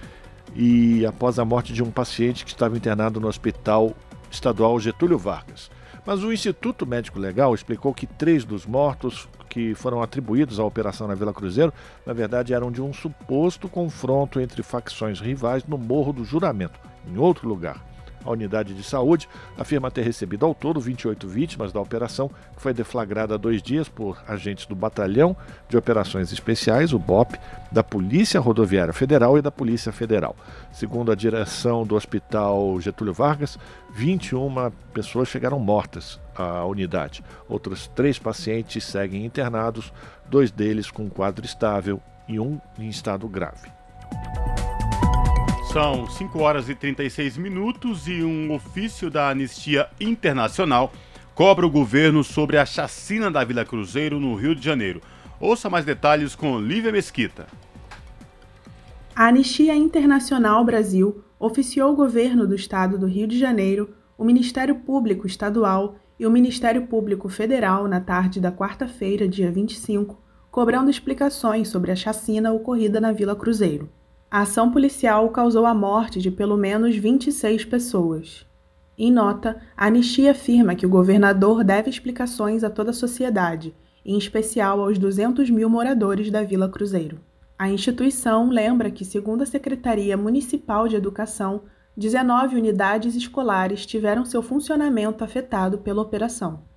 e após a morte de um paciente que estava internado no Hospital Estadual Getúlio Vargas. Mas o Instituto Médico Legal explicou que três dos mortos que foram atribuídos à operação na Vila Cruzeiro, na verdade, eram de um suposto confronto entre facções rivais no Morro do Juramento, em outro lugar. A unidade de saúde afirma ter recebido ao todo 28 vítimas da operação, que foi deflagrada há dois dias por agentes do Batalhão de Operações Especiais, o BOP, da Polícia Rodoviária Federal e da Polícia Federal. Segundo a direção do Hospital Getúlio Vargas, 21 pessoas chegaram mortas à unidade. Outros três pacientes seguem internados, dois deles com quadro estável e um em estado grave. São 5 horas e 36 minutos e um ofício da Anistia Internacional cobra o governo sobre a chacina da Vila Cruzeiro no Rio de Janeiro. Ouça mais detalhes com Lívia Mesquita. A Anistia Internacional Brasil oficiou o governo do estado do Rio de Janeiro, o Ministério Público Estadual e o Ministério Público Federal na tarde da quarta-feira, dia 25, cobrando explicações sobre a chacina ocorrida na Vila Cruzeiro. A ação policial causou a morte de pelo menos 26 pessoas. Em nota, a anistia afirma que o governador deve explicações a toda a sociedade, em especial aos 200 mil moradores da Vila Cruzeiro. A instituição lembra que, segundo a Secretaria Municipal de Educação, 19 unidades escolares tiveram seu funcionamento afetado pela operação.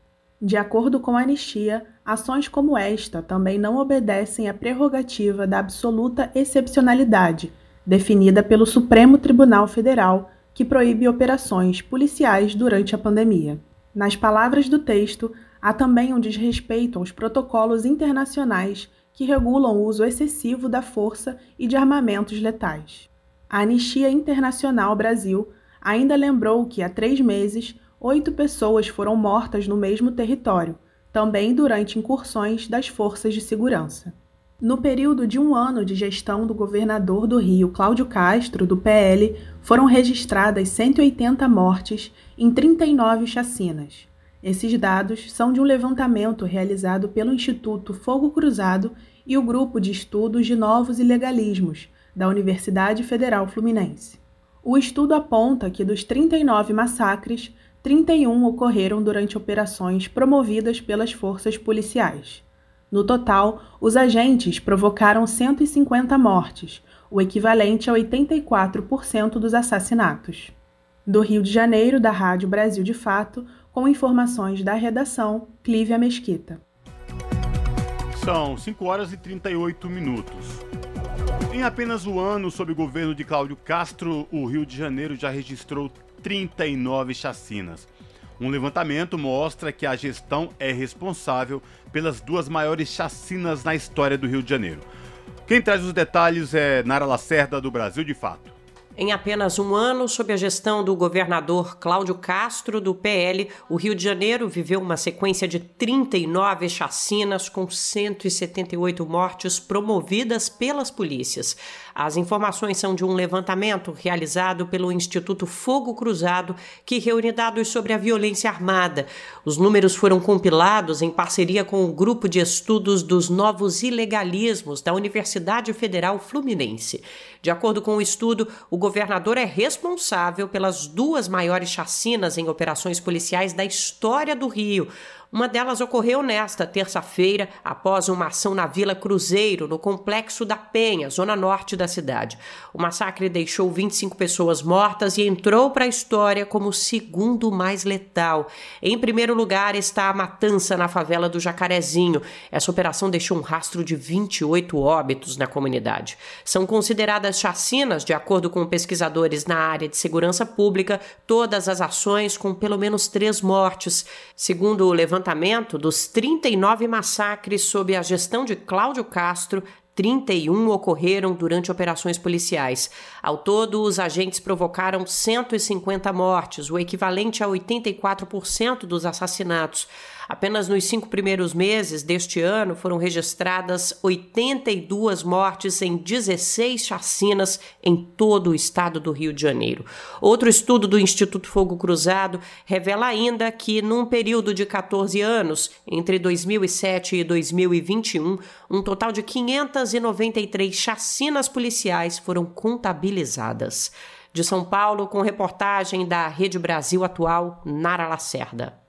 De acordo com a anistia, ações como esta também não obedecem à prerrogativa da absoluta excepcionalidade, definida pelo Supremo Tribunal Federal, que proíbe operações policiais durante a pandemia. Nas palavras do texto, há também um desrespeito aos protocolos internacionais que regulam o uso excessivo da força e de armamentos letais. A Anistia Internacional Brasil ainda lembrou que há três meses oito pessoas foram mortas no mesmo território, também durante incursões das forças de segurança. No período de um ano de gestão do governador do Rio, Cláudio Castro, do PL, foram registradas 180 mortes em 39 chacinas. Esses dados são de um levantamento realizado pelo Instituto Fogo Cruzado e o Grupo de Estudos de Novos Ilegalismos, da Universidade Federal Fluminense. O estudo aponta que dos 39 massacres, 31 ocorreram durante operações promovidas pelas forças policiais. No total, os agentes provocaram 150 mortes, o equivalente a 84% dos assassinatos. Do Rio de Janeiro, da Rádio Brasil de Fato, com informações da redação, Clívia Mesquita. São 5 horas e 38 minutos. Em apenas um ano sob o governo de Cláudio Castro, o Rio de Janeiro já registrou 39 chacinas. Um levantamento mostra que a gestão é responsável pelas duas maiores chacinas na história do Rio de Janeiro. Quem traz os detalhes é Nara Lacerda, do Brasil de Fato. Em apenas um ano, sob a gestão do governador Cláudio Castro, do PL, o Rio de Janeiro viveu uma sequência de 39 chacinas com 178 mortes promovidas pelas polícias. As informações são de um levantamento realizado pelo Instituto Fogo Cruzado, que reúne dados sobre a violência armada. Os números foram compilados em parceria com o Grupo de Estudos dos Novos Ilegalismos da Universidade Federal Fluminense. De acordo com o estudo, o governador é responsável pelas duas maiores chacinas em operações policiais da história do Rio. Uma delas ocorreu nesta terça-feira, após uma ação na Vila Cruzeiro, no Complexo da Penha, zona norte da cidade. O massacre deixou 25 pessoas mortas e entrou para a história como o segundo mais letal. Em primeiro lugar está a matança na favela do Jacarezinho. Essa operação deixou um rastro de 28 óbitos na comunidade. São consideradas chacinas, de acordo com pesquisadores na área de segurança pública, todas as ações com pelo menos três mortes. Segundo o levantamento levantamento dos 39 massacres sob a gestão de Cláudio Castro, 31 ocorreram durante operações policiais. Ao todo, os agentes provocaram 150 mortes, o equivalente a 84% dos assassinatos. Apenas nos cinco primeiros meses deste ano foram registradas 82 mortes em 16 chacinas em todo o estado do Rio de Janeiro. Outro estudo do Instituto Fogo Cruzado revela ainda que, num período de 14 anos, entre 2007 e 2021, um total de 593 chacinas policiais foram contabilizadas. De São Paulo, com reportagem da Rede Brasil Atual, Nara Lacerda.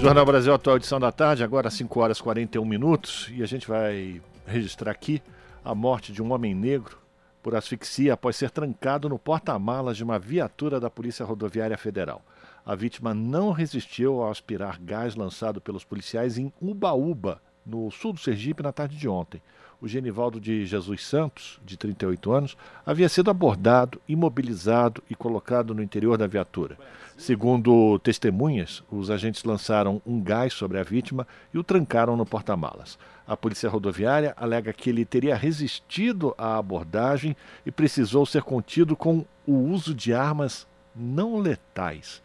Jornal Brasil Atual, edição da tarde, agora 5 horas e 41 minutos, e a gente vai registrar aqui a morte de um homem negro por asfixia após ser trancado no porta-malas de uma viatura da Polícia Rodoviária Federal. A vítima não resistiu ao aspirar gás lançado pelos policiais em Ubaúba, no sul do Sergipe, na tarde de ontem. O Genivaldo de Jesus Santos, de 38 anos, havia sido abordado, imobilizado e colocado no interior da viatura. Segundo testemunhas, os agentes lançaram um gás sobre a vítima e o trancaram no porta-malas. A polícia rodoviária alega que ele teria resistido à abordagem e precisou ser contido com o uso de armas não letais.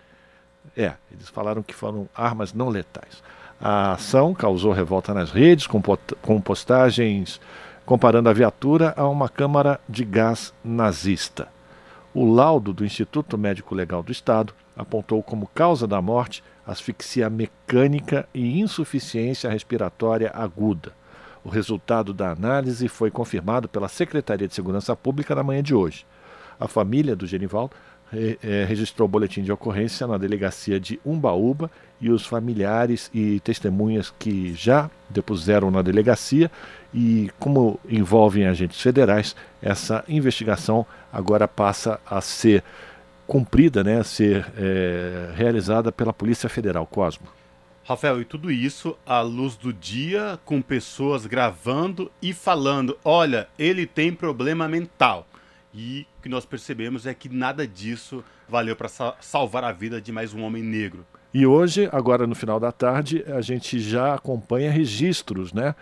É, eles falaram que foram armas não letais. A ação causou revolta nas redes, com postagens comparando a viatura a uma câmara de gás nazista. O laudo do Instituto Médico Legal do Estado apontou como causa da morte asfixia mecânica e insuficiência respiratória aguda. O resultado da análise foi confirmado pela Secretaria de Segurança Pública na manhã de hoje. A família do Genivaldo é, registrou o boletim de ocorrência na delegacia de Umbaúba e os familiares e testemunhas que já depuseram na delegacia e como envolvem agentes federais, essa investigação agora passa a ser cumprida, né, a ser é, realizada pela Polícia Federal. Cosmo. Rafael, e tudo isso à luz do dia, com pessoas gravando e falando: olha, ele tem problema mental. E o que nós percebemos é que nada disso valeu para salvar a vida de mais um homem negro. E hoje, agora no final da tarde, a gente já acompanha registros, né?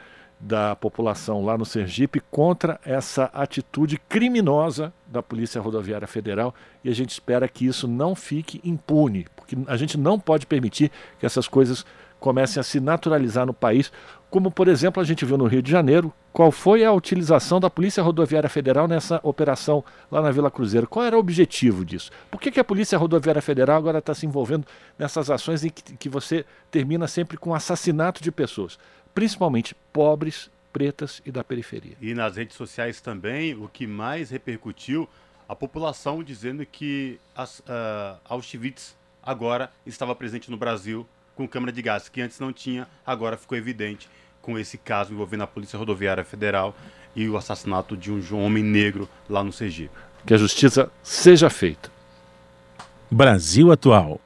da população lá no Sergipe contra essa atitude criminosa da Polícia Rodoviária Federal e a gente espera que isso não fique impune, porque a gente não pode permitir que essas coisas comecem a se naturalizar no país, como por exemplo a gente viu no Rio de Janeiro, qual foi a utilização da Polícia Rodoviária Federal nessa operação lá na Vila Cruzeiro? Qual era o objetivo disso? Por que, que a Polícia Rodoviária Federal agora está se envolvendo nessas ações em que, que você termina sempre com assassinato de pessoas? principalmente pobres, pretas e da periferia. E nas redes sociais também, o que mais repercutiu, a população dizendo que as, uh, Auschwitz agora estava presente no Brasil com câmara de gás, que antes não tinha, agora ficou evidente com esse caso envolvendo a Polícia Rodoviária Federal e o assassinato de um homem negro lá no Sergipe. Que a justiça seja feita. Brasil Atual.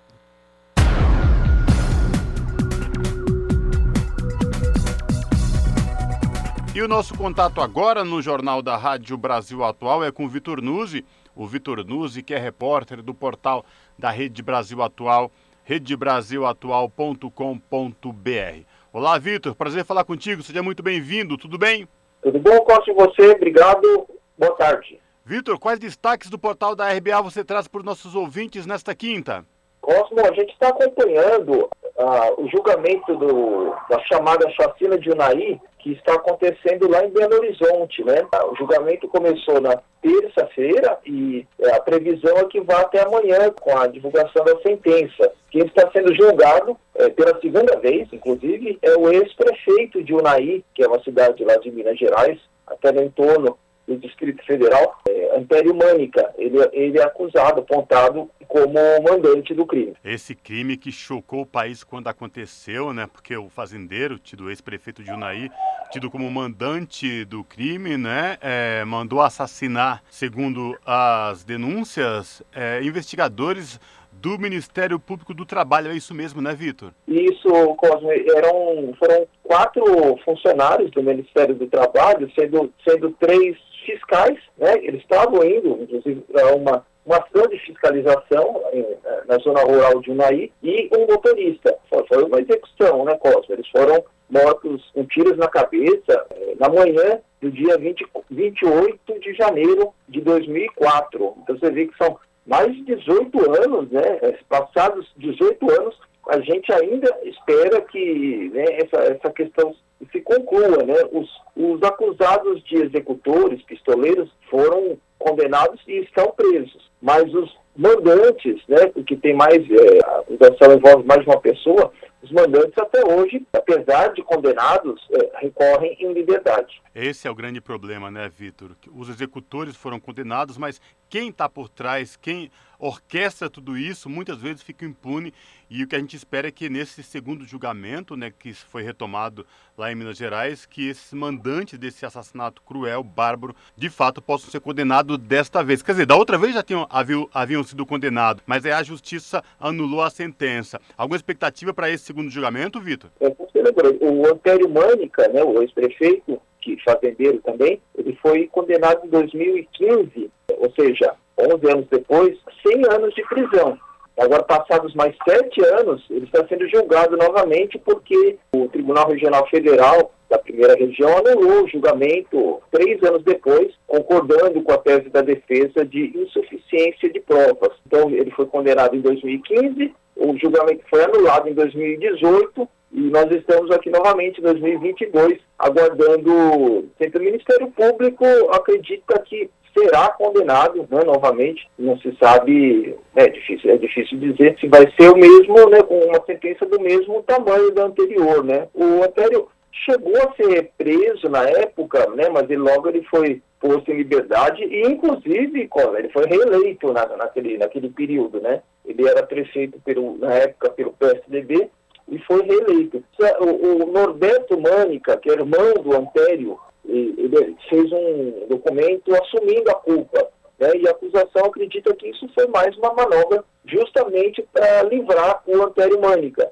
E o nosso contato agora no Jornal da Rádio Brasil Atual é com o Vitor Nuzzi, o Vitor Nuzzi, que é repórter do portal da Rede Brasil Atual, redebrasilatual.com.br. Olá, Vitor, prazer falar contigo, seja muito bem-vindo, tudo bem? Tudo bom, Costa, e você? Obrigado, boa tarde. Vitor, quais destaques do portal da RBA você traz para os nossos ouvintes nesta quinta? Cosmo, a gente está acompanhando uh, o julgamento do, da chamada chacina de Unai, que está acontecendo lá em Belo Horizonte. Né? O julgamento começou na terça-feira e eh, a previsão é que vá até amanhã com a divulgação da sentença. Quem está sendo julgado é, pela segunda vez, inclusive, é o ex-prefeito de Unai, que é uma cidade lá de Minas Gerais, até no entorno do Distrito Federal, é, Império Mânica. Ele, ele é acusado, apontado como mandante do crime. Esse crime que chocou o país quando aconteceu, né? Porque o fazendeiro, tido ex-prefeito de Unai, tido como mandante do crime, né? É, mandou assassinar, segundo as denúncias, é, investigadores do Ministério Público do Trabalho. É isso mesmo, né, Vitor? Isso, Cosme. Eram, foram quatro funcionários do Ministério do Trabalho, sendo, sendo três fiscais, né? Eles estavam indo, inclusive, para uma, uma ação de fiscalização eh, na zona rural de Unai e um motorista. Foi, uma execução, né, Cosme? Eles foram mortos com tiros na cabeça eh, na manhã do dia 20, 28 de janeiro de 2004. Então você vê que são mais de 18 anos, né? Passados 18 anos, a gente ainda espera que né, essa, essa questão se conclua, né? Os, os acusados de executores, pistoleiros, foram condenados e estão presos. Mas os mandantes, né, porque tem mais, é, a acusação envolve mais de uma pessoa, os mandantes até hoje, apesar de condenados, é, recorrem em liberdade. Esse é o grande problema, né, Vitor? Os executores foram condenados, mas quem está por trás, quem orquestra tudo isso, muitas vezes fica impune. E o que a gente espera é que nesse segundo julgamento, né, que foi retomado lá em Minas Gerais, que esses mandantes desse assassinato cruel, bárbaro, de fato possam ser condenados desta vez. Quer dizer, da outra vez já tinham, haviam, haviam sido condenados, mas aí a justiça anulou a sentença. Alguma expectativa para esse segundo julgamento, Vitor? É, o Antônio Mânica, né, o ex-prefeito, que fazendeiro também, ele foi condenado em 2015, ou seja, 11 anos depois, 100 anos de prisão. Agora, passados mais sete anos, ele está sendo julgado novamente porque o Tribunal Regional Federal da primeira região anulou o julgamento três anos depois, concordando com a tese da defesa de insuficiência de provas. Então, ele foi condenado em 2015, o julgamento foi anulado em 2018 e nós estamos aqui novamente em 2022 aguardando. O Ministério Público acredita que será condenado né, novamente. Não se sabe, é difícil, é difícil dizer se vai ser o mesmo, né, com uma sentença do mesmo tamanho da anterior. Né. O anterior chegou a ser preso na época, né, mas ele, logo ele foi posto em liberdade e, inclusive, ele foi reeleito na, naquele, naquele período. Né. Ele era prefeito, pelo, na época, pelo PSDB e foi reeleito. O, o Norberto Mânica, que é irmão do Antério, ele fez um documento assumindo a culpa. Né, e a acusação acredita que isso foi mais uma manobra justamente para livrar o Antério Mânica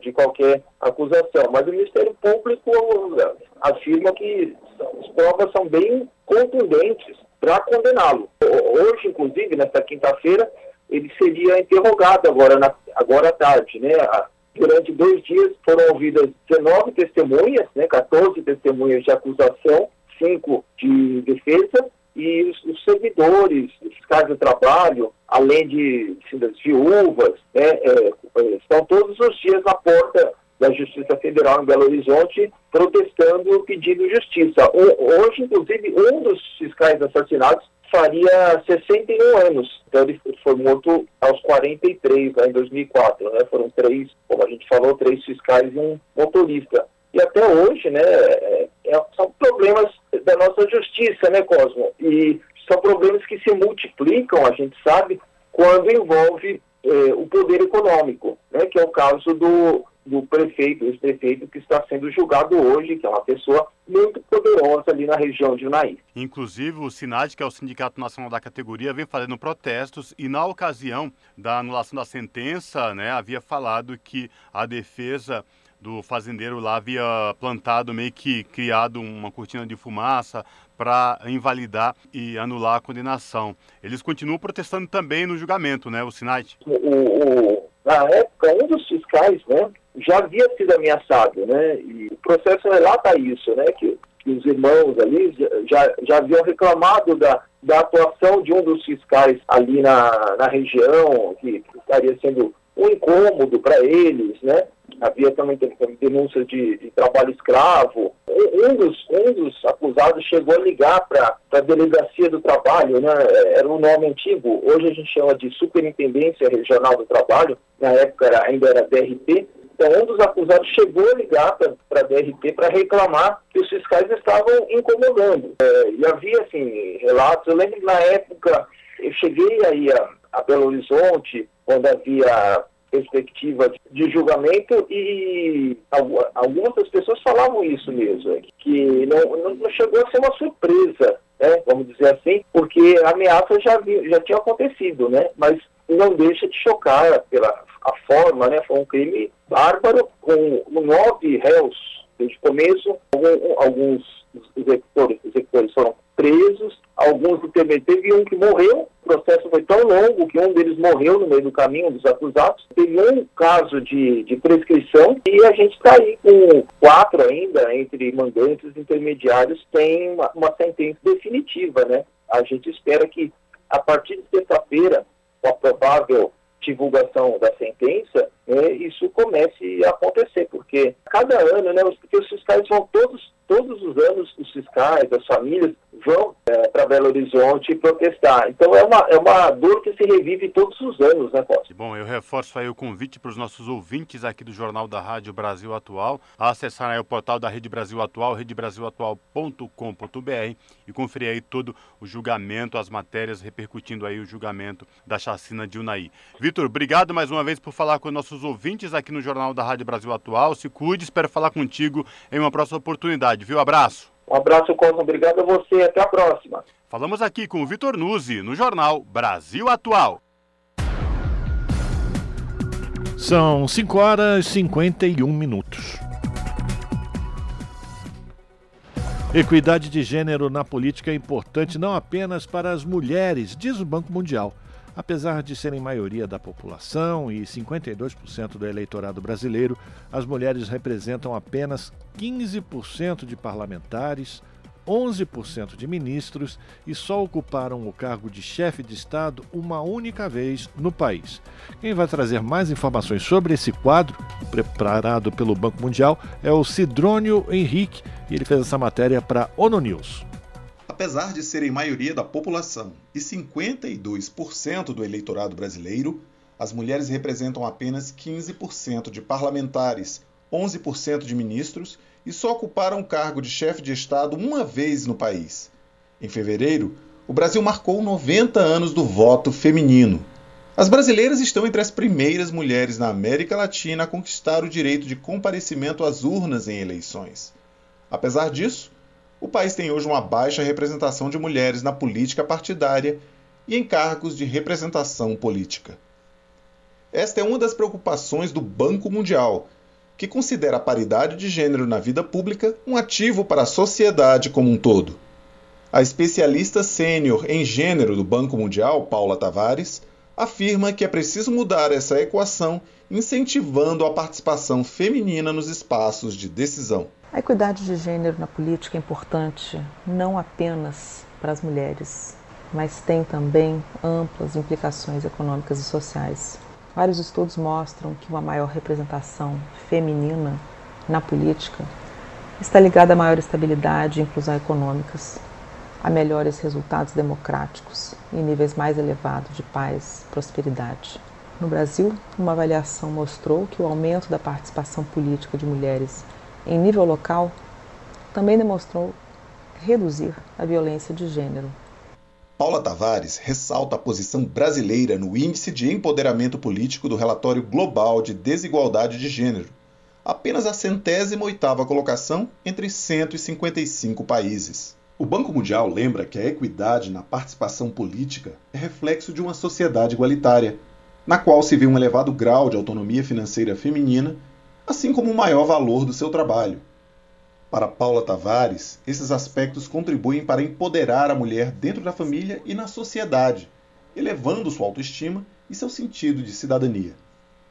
de qualquer acusação. Mas o Ministério Público afirma que as provas são bem contundentes para condená-lo. Hoje, inclusive, nesta quinta-feira, ele seria interrogado agora, na, agora à tarde. Né? Durante dois dias foram ouvidas 19 testemunhas, né, 14 testemunhas de acusação, 5 de defesa, e os, os servidores, os fiscais do trabalho, além de assim, das viúvas, né, é, estão todos os dias na porta da Justiça Federal em Belo Horizonte protestando, pedindo justiça. Hoje, inclusive, um dos fiscais assassinados faria 61 anos. Então ele foi morto aos 43, lá em 2004. Né? Foram três, como a gente falou, três fiscais e um motorista. E até hoje, né, é, é, são problemas da nossa justiça, né, Cosmo? E são problemas que se multiplicam, a gente sabe, quando envolve é, o poder econômico, né, que é o caso do, do prefeito, ex-prefeito que está sendo julgado hoje, que é uma pessoa muito poderosa ali na região de Unai. Inclusive, o SINAD, que é o Sindicato Nacional da Categoria, vem fazendo protestos e, na ocasião da anulação da sentença, né, havia falado que a defesa do fazendeiro lá havia plantado, meio que criado uma cortina de fumaça para invalidar e anular a condenação. Eles continuam protestando também no julgamento, né, o SINAD? O, o, na época, um dos fiscais, né, já havia sido ameaçado, né? E o processo relata isso, né? Que, que os irmãos ali já, já haviam reclamado da, da atuação de um dos fiscais ali na, na região, que estaria sendo um incômodo para eles, né? Havia também denúncias de, de, trabalho escravo. Um, dos, um dos acusados chegou a ligar para a delegacia do trabalho, né? Era um nome antigo. Hoje a gente chama de Superintendência Regional do Trabalho. Na época era, ainda era DRT. Então, um dos acusados chegou a ligar para a DRT para reclamar que os fiscais estavam incomodando. É, e havia, assim, relatos. Eu lembro que na época eu cheguei aí a, a Belo Horizonte, quando havia perspectiva de julgamento e algumas das pessoas falavam isso mesmo, que não, não chegou a ser uma surpresa, né, vamos dizer assim, porque a ameaça já, já tinha acontecido, né, mas não deixa de chocar pela a forma, né, foi um crime bárbaro com nove réus desde o começo, alguns executores, executores foram presos, alguns intermediários. Teve um que morreu, o processo foi tão longo que um deles morreu no meio do caminho, um dos acusados. Teve um caso de, de prescrição e a gente está aí com quatro ainda, entre mandantes intermediários, tem uma, uma sentença definitiva, né? A gente espera que a partir de sexta-feira, com a provável divulgação da sentença, né, isso comece a acontecer, porque cada ano, né, porque os fiscais vão todos, todos os anos, os fiscais, as famílias, vão é, para Belo Horizonte protestar. Então é uma, é uma dor que se revive todos os anos, né, Costa? Bom, eu reforço aí o convite para os nossos ouvintes aqui do Jornal da Rádio Brasil Atual a acessar aí o portal da Rede Brasil Atual, redebrasilatual.com.br e conferir aí todo o julgamento, as matérias repercutindo aí o julgamento da chacina de Unai. Vitor, obrigado mais uma vez por falar com nossos ouvintes aqui no Jornal da Rádio Brasil Atual. Se cuide, espero falar contigo em uma próxima oportunidade, viu? Abraço. Um abraço, Cosmo. Obrigado a você. Até a próxima. Falamos aqui com o Vitor Nuzzi, no jornal Brasil Atual. São 5 horas e 51 minutos. Equidade de gênero na política é importante não apenas para as mulheres, diz o Banco Mundial. Apesar de serem maioria da população e 52% do eleitorado brasileiro, as mulheres representam apenas 15% de parlamentares, 11% de ministros e só ocuparam o cargo de chefe de Estado uma única vez no país. Quem vai trazer mais informações sobre esse quadro, preparado pelo Banco Mundial, é o Sidrônio Henrique, e ele fez essa matéria para a ONU News. Apesar de serem maioria da população e 52% do eleitorado brasileiro, as mulheres representam apenas 15% de parlamentares, 11% de ministros e só ocuparam o cargo de chefe de Estado uma vez no país. Em fevereiro, o Brasil marcou 90 anos do voto feminino. As brasileiras estão entre as primeiras mulheres na América Latina a conquistar o direito de comparecimento às urnas em eleições. Apesar disso, o país tem hoje uma baixa representação de mulheres na política partidária e em cargos de representação política. Esta é uma das preocupações do Banco Mundial, que considera a paridade de gênero na vida pública um ativo para a sociedade como um todo. A especialista sênior em gênero do Banco Mundial, Paula Tavares, afirma que é preciso mudar essa equação, incentivando a participação feminina nos espaços de decisão. A equidade de gênero na política é importante não apenas para as mulheres, mas tem também amplas implicações econômicas e sociais. Vários estudos mostram que uma maior representação feminina na política está ligada a maior estabilidade e inclusão econômicas, a melhores resultados democráticos e níveis mais elevados de paz e prosperidade. No Brasil, uma avaliação mostrou que o aumento da participação política de mulheres em nível local, também demonstrou reduzir a violência de gênero. Paula Tavares ressalta a posição brasileira no Índice de Empoderamento Político do Relatório Global de Desigualdade de Gênero, apenas a centésima oitava colocação entre 155 países. O Banco Mundial lembra que a equidade na participação política é reflexo de uma sociedade igualitária, na qual se vê um elevado grau de autonomia financeira feminina assim como o maior valor do seu trabalho. Para Paula Tavares, esses aspectos contribuem para empoderar a mulher dentro da família e na sociedade, elevando sua autoestima e seu sentido de cidadania.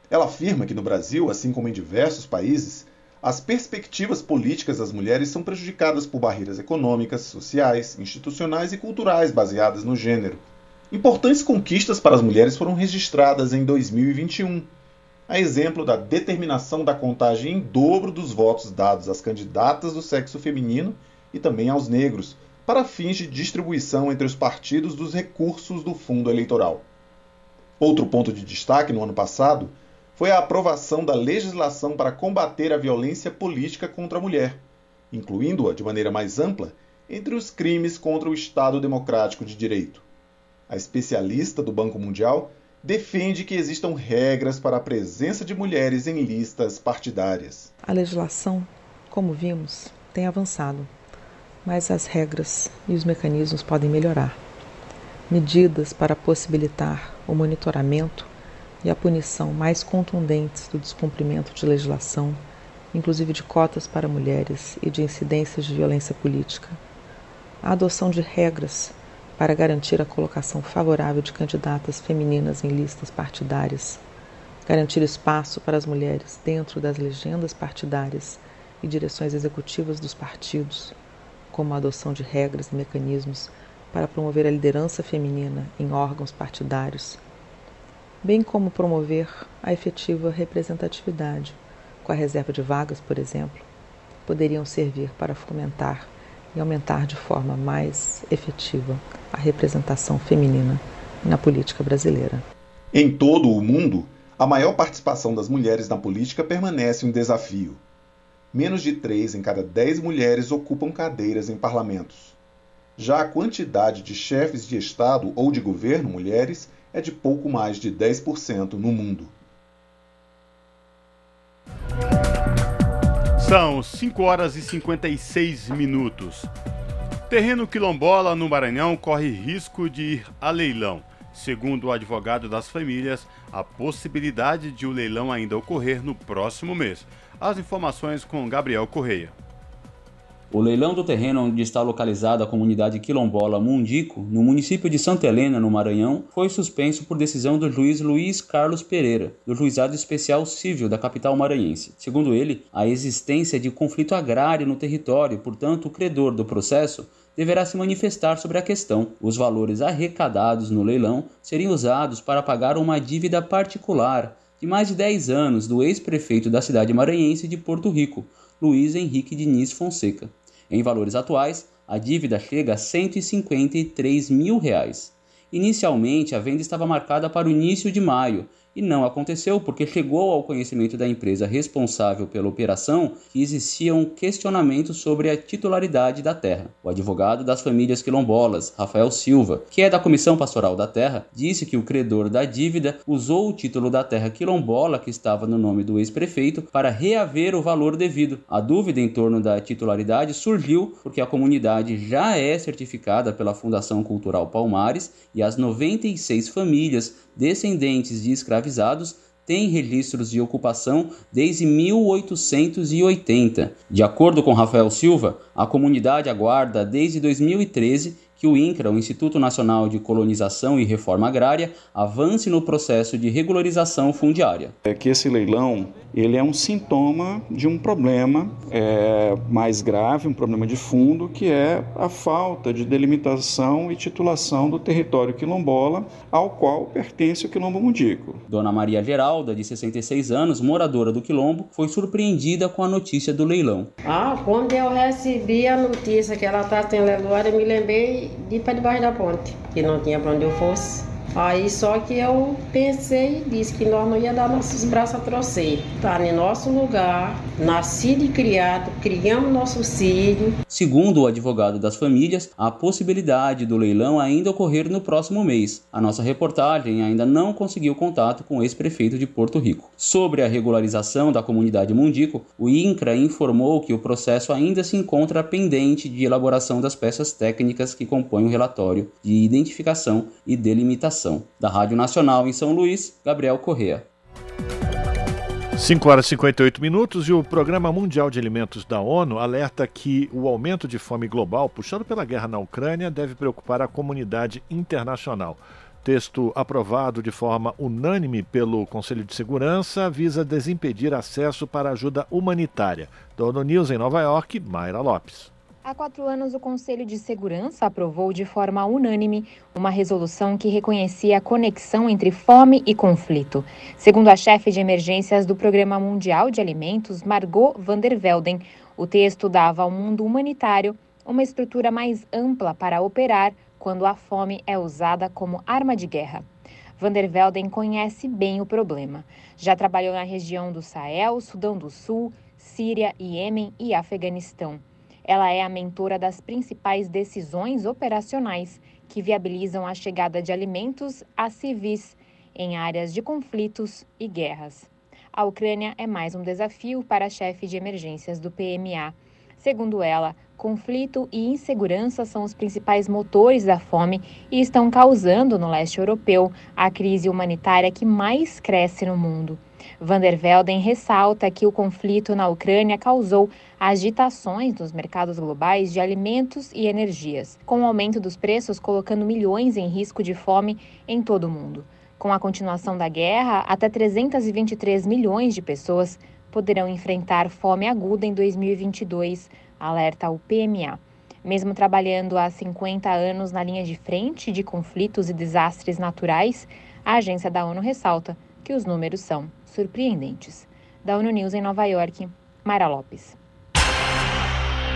Ela afirma que no Brasil, assim como em diversos países, as perspectivas políticas das mulheres são prejudicadas por barreiras econômicas, sociais, institucionais e culturais baseadas no gênero. Importantes conquistas para as mulheres foram registradas em 2021. A exemplo da determinação da contagem em dobro dos votos dados às candidatas do sexo feminino e também aos negros, para fins de distribuição entre os partidos dos recursos do fundo eleitoral. Outro ponto de destaque no ano passado foi a aprovação da legislação para combater a violência política contra a mulher, incluindo-a de maneira mais ampla entre os crimes contra o Estado Democrático de Direito. A especialista do Banco Mundial defende que existam regras para a presença de mulheres em listas partidárias. A legislação, como vimos, tem avançado, mas as regras e os mecanismos podem melhorar. Medidas para possibilitar o monitoramento e a punição mais contundentes do descumprimento de legislação, inclusive de cotas para mulheres e de incidências de violência política, a adoção de regras para garantir a colocação favorável de candidatas femininas em listas partidárias, garantir espaço para as mulheres dentro das legendas partidárias e direções executivas dos partidos, como a adoção de regras e mecanismos para promover a liderança feminina em órgãos partidários bem como promover a efetiva representatividade, com a reserva de vagas, por exemplo, poderiam servir para fomentar e aumentar de forma mais efetiva a representação feminina na política brasileira. Em todo o mundo, a maior participação das mulheres na política permanece um desafio. Menos de três em cada dez mulheres ocupam cadeiras em parlamentos. Já a quantidade de chefes de Estado ou de governo mulheres é de pouco mais de 10% no mundo. São 5 horas e 56 minutos. Terreno quilombola no Maranhão corre risco de ir a leilão. Segundo o advogado das famílias, a possibilidade de o leilão ainda ocorrer no próximo mês. As informações com Gabriel Correia. O leilão do terreno onde está localizada a comunidade quilombola Mundico, no município de Santa Helena, no Maranhão, foi suspenso por decisão do juiz Luiz Carlos Pereira, do Juizado Especial Civil da capital maranhense. Segundo ele, a existência de conflito agrário no território, portanto, o credor do processo deverá se manifestar sobre a questão. Os valores arrecadados no leilão seriam usados para pagar uma dívida particular de mais de 10 anos do ex-prefeito da cidade maranhense de Porto Rico, Luiz Henrique Diniz Fonseca. Em valores atuais, a dívida chega a 153 mil reais. Inicialmente, a venda estava marcada para o início de maio e não aconteceu porque chegou ao conhecimento da empresa responsável pela operação que existia um questionamento sobre a titularidade da terra. O advogado das famílias quilombolas, Rafael Silva, que é da Comissão Pastoral da Terra, disse que o credor da dívida usou o título da terra quilombola que estava no nome do ex-prefeito para reaver o valor devido. A dúvida em torno da titularidade surgiu porque a comunidade já é certificada pela Fundação Cultural Palmares e as 96 famílias descendentes de escravizados têm registros de ocupação desde 1880. De acordo com Rafael Silva, a comunidade aguarda desde 2013 que o INCRA, o Instituto Nacional de Colonização e Reforma Agrária, avance no processo de regularização fundiária. É que esse leilão ele é um sintoma de um problema é, mais grave, um problema de fundo, que é a falta de delimitação e titulação do território quilombola ao qual pertence o quilombo mundico. Dona Maria Geralda, de 66 anos, moradora do quilombo, foi surpreendida com a notícia do leilão. Ah, quando eu recebi a notícia que ela está tendo leilão, eu me lembrei de para debaixo da ponte, que não tinha para onde eu fosse. Aí só que eu pensei e disse que nós não ia dar nossos braços a torcer. Tá em nosso lugar, nascido e criado, criamos nosso filho. Segundo o advogado das famílias, a possibilidade do leilão ainda ocorrer no próximo mês. A nossa reportagem ainda não conseguiu contato com o ex-prefeito de Porto Rico. Sobre a regularização da comunidade Mundico, o INCRA informou que o processo ainda se encontra pendente de elaboração das peças técnicas que compõem o relatório de identificação e delimitação da Rádio Nacional em São Luís, Gabriel Correa. 5 horas e 58 minutos e o Programa Mundial de Alimentos da ONU alerta que o aumento de fome global, puxado pela guerra na Ucrânia, deve preocupar a comunidade internacional. texto aprovado de forma unânime pelo Conselho de Segurança visa desimpedir acesso para ajuda humanitária. Da News em Nova York, Mayra Lopes. Há quatro anos, o Conselho de Segurança aprovou de forma unânime uma resolução que reconhecia a conexão entre fome e conflito. Segundo a chefe de emergências do Programa Mundial de Alimentos, Margot van der Velden, o texto dava ao mundo humanitário uma estrutura mais ampla para operar quando a fome é usada como arma de guerra. Van der Velden conhece bem o problema. Já trabalhou na região do Sahel, Sudão do Sul, Síria, Iêmen e Afeganistão. Ela é a mentora das principais decisões operacionais que viabilizam a chegada de alimentos a civis em áreas de conflitos e guerras. A Ucrânia é mais um desafio para a chefe de emergências do PMA. Segundo ela, conflito e insegurança são os principais motores da fome e estão causando no leste europeu a crise humanitária que mais cresce no mundo. Van der Velden ressalta que o conflito na Ucrânia causou agitações nos mercados globais de alimentos e energias, com o aumento dos preços colocando milhões em risco de fome em todo o mundo. Com a continuação da guerra, até 323 milhões de pessoas poderão enfrentar fome aguda em 2022, alerta o PMA. Mesmo trabalhando há 50 anos na linha de frente de conflitos e desastres naturais, a agência da ONU ressalta que os números são surpreendentes. Da ONU News em Nova York, Mara Lopes.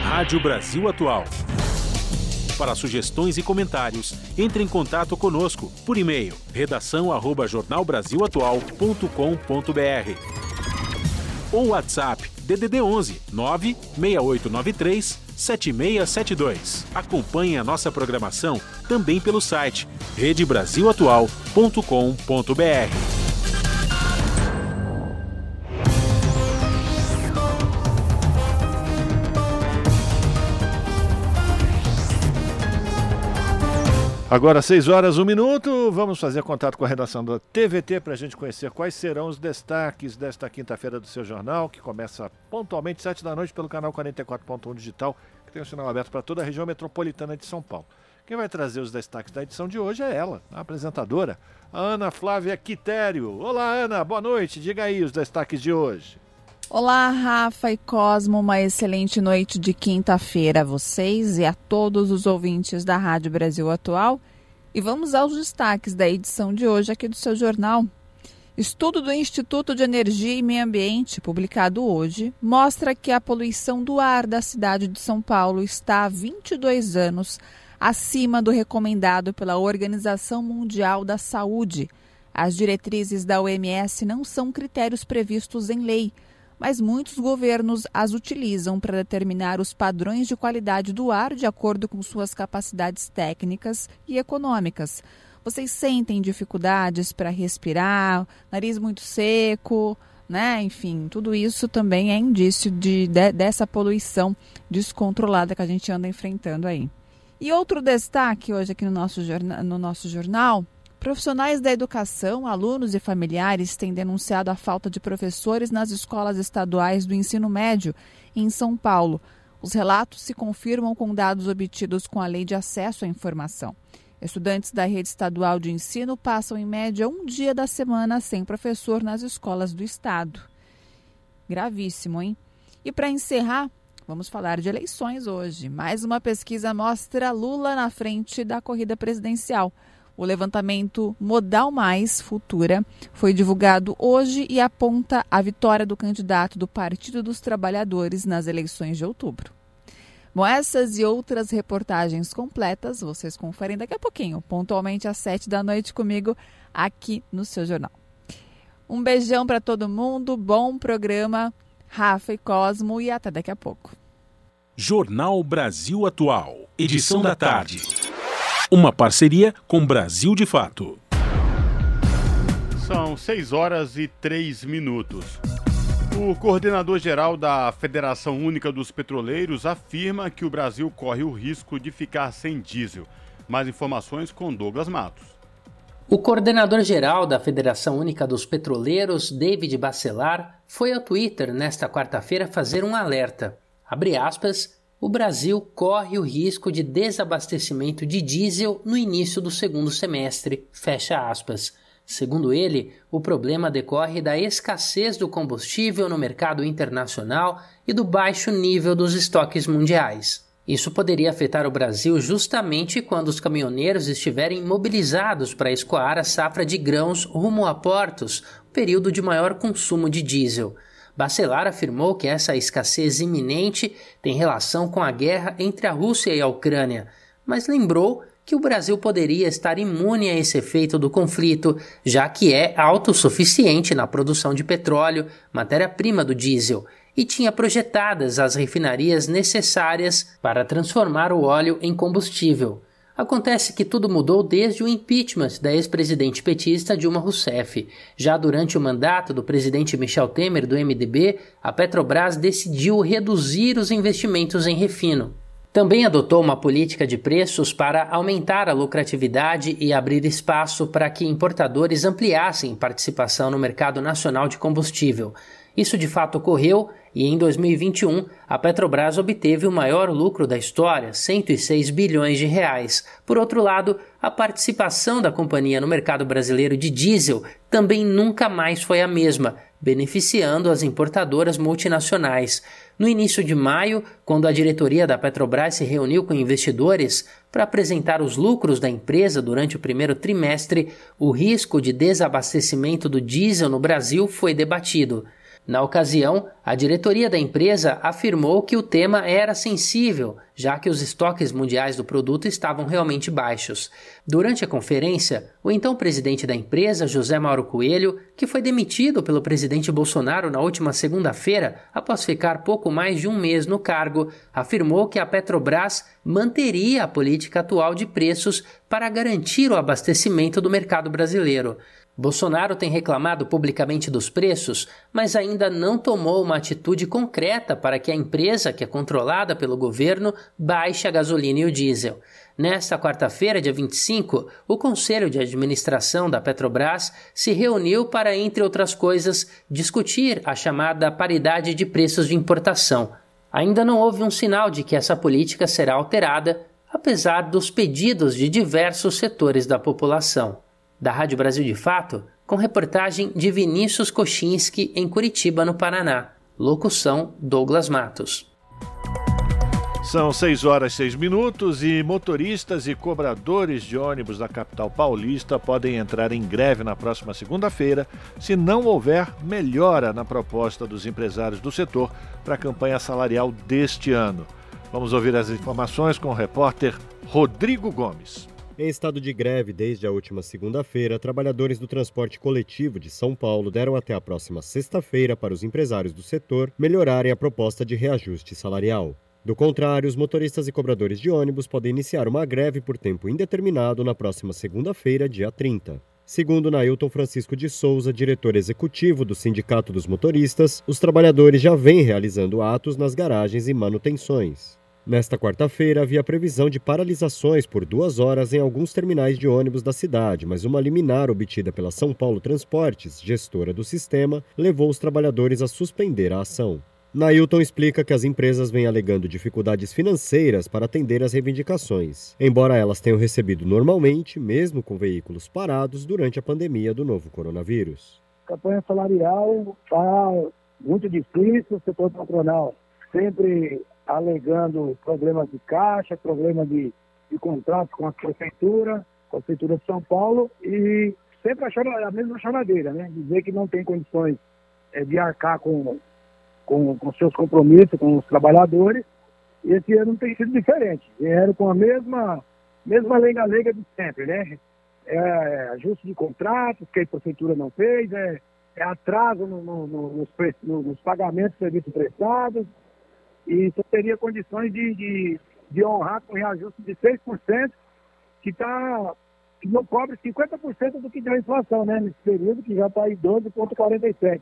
Rádio Brasil Atual. Para sugestões e comentários, entre em contato conosco por e-mail redação@jornalbrasilatual.com.br ou WhatsApp DDD 11 96893 7672. Acompanhe a nossa programação também pelo site redebrasilatual.com.br. Agora, 6 horas, 1 minuto, vamos fazer contato com a redação da TVT para a gente conhecer quais serão os destaques desta quinta-feira do seu jornal, que começa pontualmente 7 da noite pelo canal 44.1 Digital, que tem o um sinal aberto para toda a região metropolitana de São Paulo. Quem vai trazer os destaques da edição de hoje é ela, a apresentadora, a Ana Flávia Quitério. Olá, Ana, boa noite, diga aí os destaques de hoje. Olá, Rafa e Cosmo, uma excelente noite de quinta-feira a vocês e a todos os ouvintes da Rádio Brasil Atual. E vamos aos destaques da edição de hoje aqui do seu jornal. Estudo do Instituto de Energia e Meio Ambiente, publicado hoje, mostra que a poluição do ar da cidade de São Paulo está há 22 anos acima do recomendado pela Organização Mundial da Saúde. As diretrizes da OMS não são critérios previstos em lei mas muitos governos as utilizam para determinar os padrões de qualidade do ar de acordo com suas capacidades técnicas e econômicas. Vocês sentem dificuldades para respirar, nariz muito seco, né? Enfim, tudo isso também é indício de, de, dessa poluição descontrolada que a gente anda enfrentando aí. E outro destaque hoje aqui no nosso, no nosso jornal Profissionais da educação, alunos e familiares têm denunciado a falta de professores nas escolas estaduais do ensino médio em São Paulo. Os relatos se confirmam com dados obtidos com a Lei de Acesso à Informação. Estudantes da rede estadual de ensino passam em média um dia da semana sem professor nas escolas do estado. Gravíssimo, hein? E para encerrar, vamos falar de eleições hoje. Mais uma pesquisa mostra Lula na frente da corrida presidencial. O levantamento Modal Mais Futura foi divulgado hoje e aponta a vitória do candidato do Partido dos Trabalhadores nas eleições de outubro. Bom, essas e outras reportagens completas vocês conferem daqui a pouquinho, pontualmente às sete da noite comigo aqui no seu jornal. Um beijão para todo mundo, bom programa, Rafa e Cosmo e até daqui a pouco. Jornal Brasil Atual, edição da tarde. Uma parceria com Brasil de Fato. São 6 horas e 3 minutos. O coordenador-geral da Federação Única dos Petroleiros afirma que o Brasil corre o risco de ficar sem diesel. Mais informações com Douglas Matos. O coordenador-geral da Federação Única dos Petroleiros, David Bacelar, foi ao Twitter nesta quarta-feira fazer um alerta. Abre aspas, o Brasil corre o risco de desabastecimento de diesel no início do segundo semestre. Fecha aspas. Segundo ele, o problema decorre da escassez do combustível no mercado internacional e do baixo nível dos estoques mundiais. Isso poderia afetar o Brasil justamente quando os caminhoneiros estiverem mobilizados para escoar a safra de grãos rumo a portos, período de maior consumo de diesel. Bacelar afirmou que essa escassez iminente tem relação com a guerra entre a Rússia e a Ucrânia, mas lembrou que o Brasil poderia estar imune a esse efeito do conflito, já que é autossuficiente na produção de petróleo, matéria-prima do diesel, e tinha projetadas as refinarias necessárias para transformar o óleo em combustível. Acontece que tudo mudou desde o impeachment da ex-presidente petista Dilma Rousseff. Já durante o mandato do presidente Michel Temer do MDB, a Petrobras decidiu reduzir os investimentos em refino. Também adotou uma política de preços para aumentar a lucratividade e abrir espaço para que importadores ampliassem participação no mercado nacional de combustível. Isso de fato ocorreu e em 2021 a Petrobras obteve o maior lucro da história, 106 bilhões de reais. Por outro lado, a participação da companhia no mercado brasileiro de diesel também nunca mais foi a mesma, beneficiando as importadoras multinacionais. No início de maio, quando a diretoria da Petrobras se reuniu com investidores para apresentar os lucros da empresa durante o primeiro trimestre, o risco de desabastecimento do diesel no Brasil foi debatido. Na ocasião, a diretoria da empresa afirmou que o tema era sensível, já que os estoques mundiais do produto estavam realmente baixos. Durante a conferência, o então presidente da empresa, José Mauro Coelho, que foi demitido pelo presidente Bolsonaro na última segunda-feira, após ficar pouco mais de um mês no cargo, afirmou que a Petrobras manteria a política atual de preços para garantir o abastecimento do mercado brasileiro. Bolsonaro tem reclamado publicamente dos preços, mas ainda não tomou uma atitude concreta para que a empresa, que é controlada pelo governo, baixe a gasolina e o diesel. Nesta quarta-feira, dia 25, o Conselho de Administração da Petrobras se reuniu para, entre outras coisas, discutir a chamada paridade de preços de importação. Ainda não houve um sinal de que essa política será alterada, apesar dos pedidos de diversos setores da população da Rádio Brasil de Fato, com reportagem de Vinícius Kochinski em Curitiba, no Paraná. Locução Douglas Matos. São 6 horas e 6 minutos e motoristas e cobradores de ônibus da capital paulista podem entrar em greve na próxima segunda-feira se não houver melhora na proposta dos empresários do setor para a campanha salarial deste ano. Vamos ouvir as informações com o repórter Rodrigo Gomes. Em estado de greve desde a última segunda-feira, trabalhadores do transporte coletivo de São Paulo deram até a próxima sexta-feira para os empresários do setor melhorarem a proposta de reajuste salarial. Do contrário, os motoristas e cobradores de ônibus podem iniciar uma greve por tempo indeterminado na próxima segunda-feira, dia 30. Segundo Nailton Francisco de Souza, diretor executivo do Sindicato dos Motoristas, os trabalhadores já vêm realizando atos nas garagens e manutenções. Nesta quarta-feira, havia previsão de paralisações por duas horas em alguns terminais de ônibus da cidade, mas uma liminar obtida pela São Paulo Transportes, gestora do sistema, levou os trabalhadores a suspender a ação. Nailton explica que as empresas vêm alegando dificuldades financeiras para atender às reivindicações, embora elas tenham recebido normalmente, mesmo com veículos parados, durante a pandemia do novo coronavírus. A campanha salarial está muito difícil, o setor patronal sempre alegando problemas de caixa, problemas de, de contrato com a prefeitura, com a prefeitura de São Paulo, e sempre achando a mesma choradeira, né? Dizer que não tem condições é, de arcar com, com, com seus compromissos com os trabalhadores, e esse ano não tem sido diferente. Vieram com a mesma, mesma lenga-lenga de sempre, né? É, é, ajuste de contratos que a prefeitura não fez, é, é atraso no, no, no, nos, nos, pagamentos de serviços prestados, e só teria condições de, de, de honrar com reajuste de 6%, que, tá, que não cobre 50% do que deu a inflação, né? Nesse período que já está em 12,47%.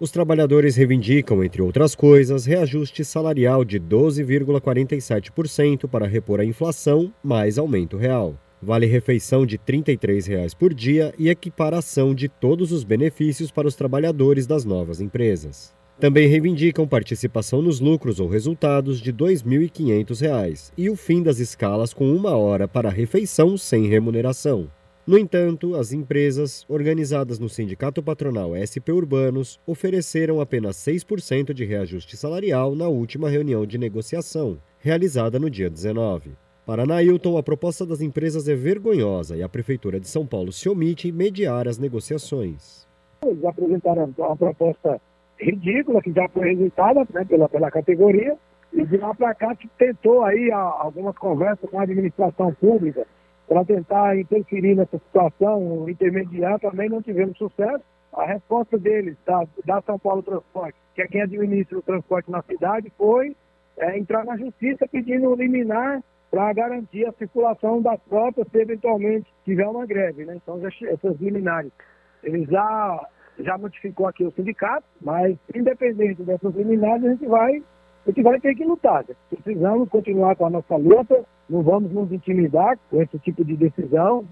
Os trabalhadores reivindicam, entre outras coisas, reajuste salarial de 12,47% para repor a inflação, mais aumento real. Vale refeição de R$ 33,00 por dia e equiparação de todos os benefícios para os trabalhadores das novas empresas. Também reivindicam participação nos lucros ou resultados de R$ 2.500 e o fim das escalas com uma hora para refeição sem remuneração. No entanto, as empresas, organizadas no Sindicato Patronal SP Urbanos, ofereceram apenas 6% de reajuste salarial na última reunião de negociação, realizada no dia 19. Para Nailton, a proposta das empresas é vergonhosa e a Prefeitura de São Paulo se omite em mediar as negociações. Eles apresentaram uma proposta ridícula, que já foi rejeitada né, pela, pela categoria, e de lá para cá tentou aí algumas conversas com a administração pública para tentar interferir nessa situação, intermediar, também não tivemos sucesso. A resposta deles, da, da São Paulo Transporte, que é quem administra o transporte na cidade, foi é, entrar na justiça pedindo liminar para garantir a circulação das frotas se eventualmente tiver uma greve. Né? Então, essas liminares. Ele já já notificou aqui o sindicato, mas independente dessas liminares, a gente vai, a gente vai ter que lutar. Precisamos continuar com a nossa luta, não vamos nos intimidar com esse tipo de decisão.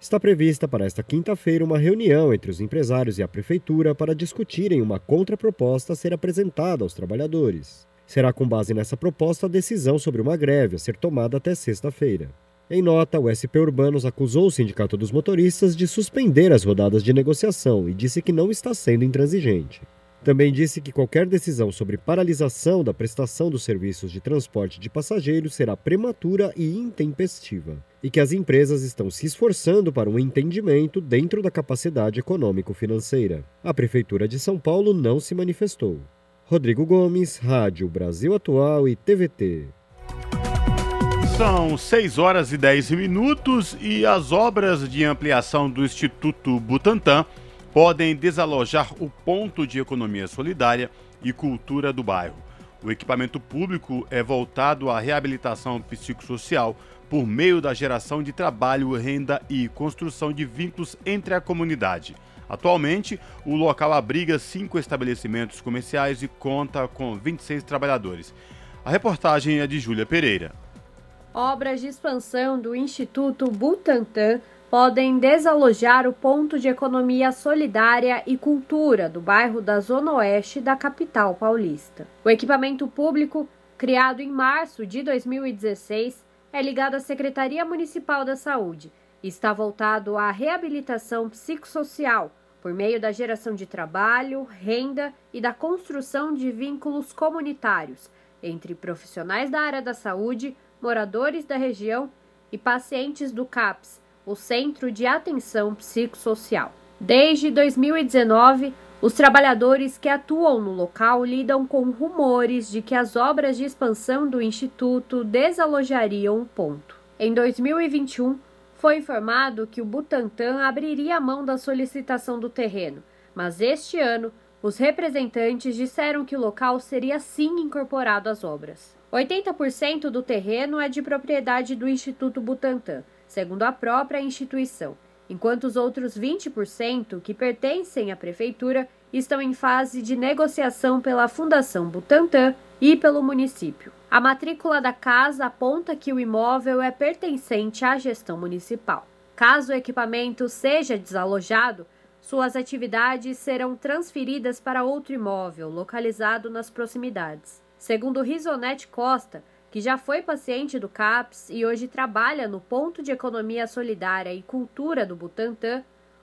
Está prevista para esta quinta-feira uma reunião entre os empresários e a prefeitura para discutirem uma contraproposta a ser apresentada aos trabalhadores. Será com base nessa proposta a decisão sobre uma greve a ser tomada até sexta-feira. Em nota, o SP Urbanos acusou o Sindicato dos Motoristas de suspender as rodadas de negociação e disse que não está sendo intransigente. Também disse que qualquer decisão sobre paralisação da prestação dos serviços de transporte de passageiros será prematura e intempestiva, e que as empresas estão se esforçando para um entendimento dentro da capacidade econômico-financeira. A Prefeitura de São Paulo não se manifestou. Rodrigo Gomes, Rádio Brasil Atual e TVT. São 6 horas e 10 minutos e as obras de ampliação do Instituto Butantan podem desalojar o ponto de economia solidária e cultura do bairro. O equipamento público é voltado à reabilitação psicossocial por meio da geração de trabalho, renda e construção de vínculos entre a comunidade. Atualmente, o local abriga cinco estabelecimentos comerciais e conta com 26 trabalhadores. A reportagem é de Júlia Pereira obras de expansão do Instituto Butantan podem desalojar o ponto de economia solidária e cultura do bairro da Zona Oeste da capital paulista. O equipamento público, criado em março de 2016, é ligado à Secretaria Municipal da Saúde e está voltado à reabilitação psicossocial por meio da geração de trabalho, renda e da construção de vínculos comunitários entre profissionais da área da saúde, moradores da região e pacientes do CAPS, o Centro de Atenção Psicossocial. Desde 2019, os trabalhadores que atuam no local lidam com rumores de que as obras de expansão do Instituto desalojariam o ponto. Em 2021, foi informado que o Butantan abriria a mão da solicitação do terreno, mas este ano, os representantes disseram que o local seria sim incorporado às obras. 80% do terreno é de propriedade do Instituto Butantan, segundo a própria instituição, enquanto os outros 20%, que pertencem à prefeitura, estão em fase de negociação pela Fundação Butantan e pelo município. A matrícula da casa aponta que o imóvel é pertencente à gestão municipal. Caso o equipamento seja desalojado, suas atividades serão transferidas para outro imóvel localizado nas proximidades. Segundo Risonete Costa, que já foi paciente do CAPS e hoje trabalha no Ponto de Economia Solidária e Cultura do Butantan,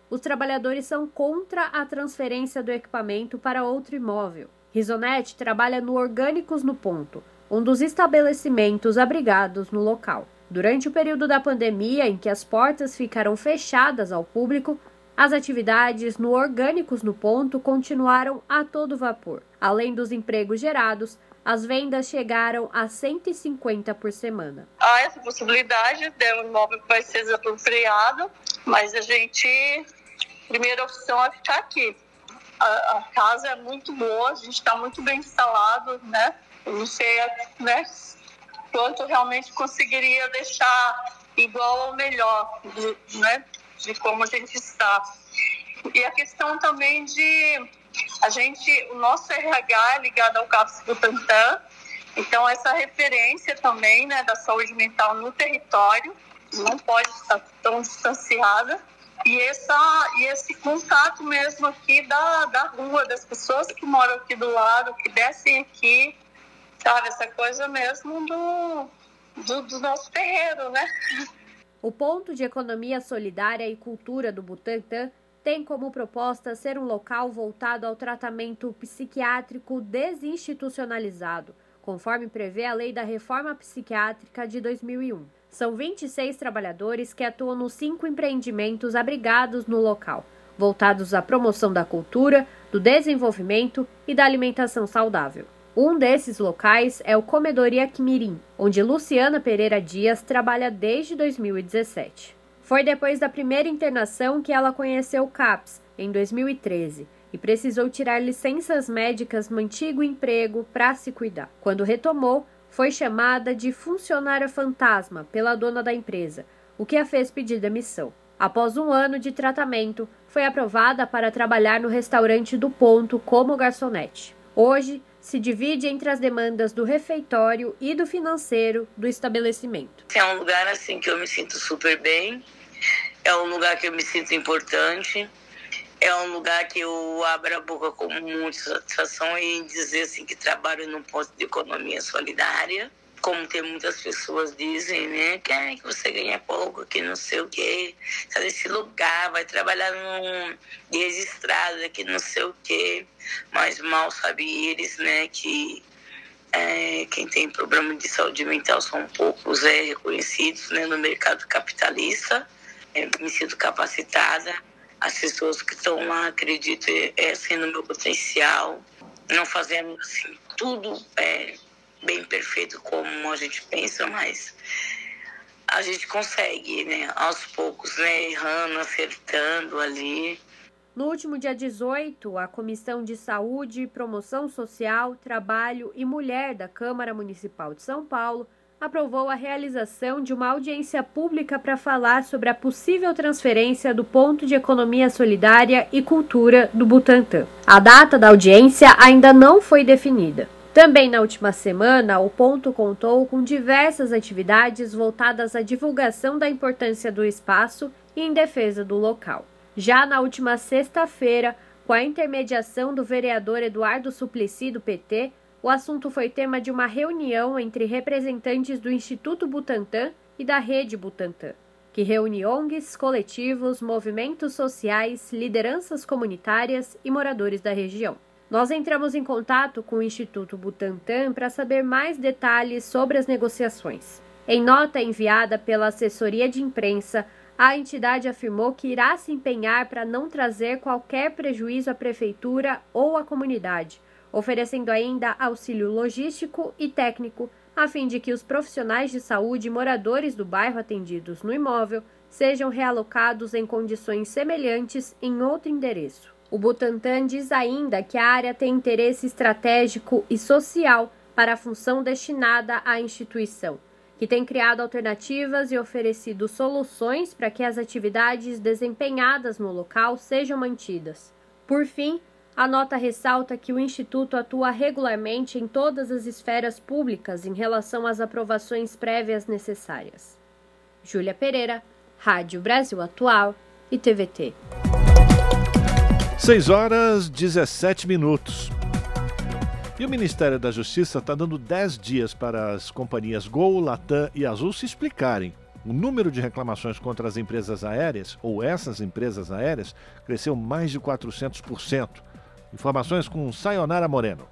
os trabalhadores são contra a transferência do equipamento para outro imóvel. Risonete trabalha no Orgânicos no Ponto, um dos estabelecimentos abrigados no local. Durante o período da pandemia, em que as portas ficaram fechadas ao público, as atividades no Orgânicos no Ponto continuaram a todo vapor. Além dos empregos gerados, as vendas chegaram a 150 por semana. Há essa possibilidade, de né, o imóvel vai ser desapropriado, mas a gente, primeira opção é ficar aqui. A, a casa é muito boa, a gente está muito bem instalado, né? Eu não sei né, quanto realmente conseguiria deixar igual ou melhor, né, de como a gente está. E a questão também de a gente, o nosso RH é ligado ao CAPS Butantan, então essa referência também né, da saúde mental no território não pode estar tão distanciada. e, essa, e esse contato mesmo aqui da, da rua, das pessoas que moram aqui do lado, que descem aqui, sabe? Essa coisa mesmo do, do, do nosso terreiro, né? O ponto de economia solidária e cultura do Butantã tem como proposta ser um local voltado ao tratamento psiquiátrico desinstitucionalizado, conforme prevê a Lei da Reforma Psiquiátrica de 2001. São 26 trabalhadores que atuam nos cinco empreendimentos abrigados no local, voltados à promoção da cultura, do desenvolvimento e da alimentação saudável. Um desses locais é o Comedoria Quimirim, onde Luciana Pereira Dias trabalha desde 2017. Foi depois da primeira internação que ela conheceu o CAPS, em 2013, e precisou tirar licenças médicas no antigo emprego para se cuidar. Quando retomou, foi chamada de funcionária fantasma pela dona da empresa, o que a fez pedir demissão. Após um ano de tratamento, foi aprovada para trabalhar no restaurante do Ponto como garçonete. Hoje, se divide entre as demandas do refeitório e do financeiro do estabelecimento. É um lugar assim que eu me sinto super bem, é um lugar que eu me sinto importante. É um lugar que eu abro a boca com muita satisfação em dizer assim que trabalho num ponto de economia solidária. Como tem muitas pessoas dizem, né? Que, é, que você ganha pouco, que não sei o quê. Sai desse lugar, vai trabalhar num de que não sei o quê. Mas mal sabem eles, né? Que é, quem tem problema de saúde mental são poucos é, reconhecidos né, no mercado capitalista me sinto capacitada. As pessoas que estão lá acreditam é, assim, no meu potencial. Não fazemos assim, tudo é, bem perfeito como a gente pensa, mas a gente consegue, né? Aos poucos, né? Errando, acertando ali. No último dia 18, a Comissão de Saúde, Promoção Social, Trabalho e Mulher da Câmara Municipal de São Paulo aprovou a realização de uma audiência pública para falar sobre a possível transferência do ponto de economia solidária e cultura do Butantã. A data da audiência ainda não foi definida. Também na última semana, o ponto contou com diversas atividades voltadas à divulgação da importância do espaço e em defesa do local. Já na última sexta-feira, com a intermediação do vereador Eduardo Suplicy do PT, o assunto foi tema de uma reunião entre representantes do Instituto Butantan e da Rede Butantan, que reúne ONGs, coletivos, movimentos sociais, lideranças comunitárias e moradores da região. Nós entramos em contato com o Instituto Butantan para saber mais detalhes sobre as negociações. Em nota enviada pela assessoria de imprensa, a entidade afirmou que irá se empenhar para não trazer qualquer prejuízo à prefeitura ou à comunidade oferecendo ainda auxílio logístico e técnico, a fim de que os profissionais de saúde e moradores do bairro atendidos no imóvel sejam realocados em condições semelhantes em outro endereço. O Butantan diz ainda que a área tem interesse estratégico e social para a função destinada à instituição, que tem criado alternativas e oferecido soluções para que as atividades desempenhadas no local sejam mantidas. Por fim, a nota ressalta que o Instituto atua regularmente em todas as esferas públicas em relação às aprovações prévias necessárias. Júlia Pereira, Rádio Brasil Atual e TVT. 6 horas 17 minutos. E o Ministério da Justiça está dando 10 dias para as companhias Gol, Latam e Azul se explicarem. O número de reclamações contra as empresas aéreas, ou essas empresas aéreas, cresceu mais de 400%. Informações com Sayonara Moreno.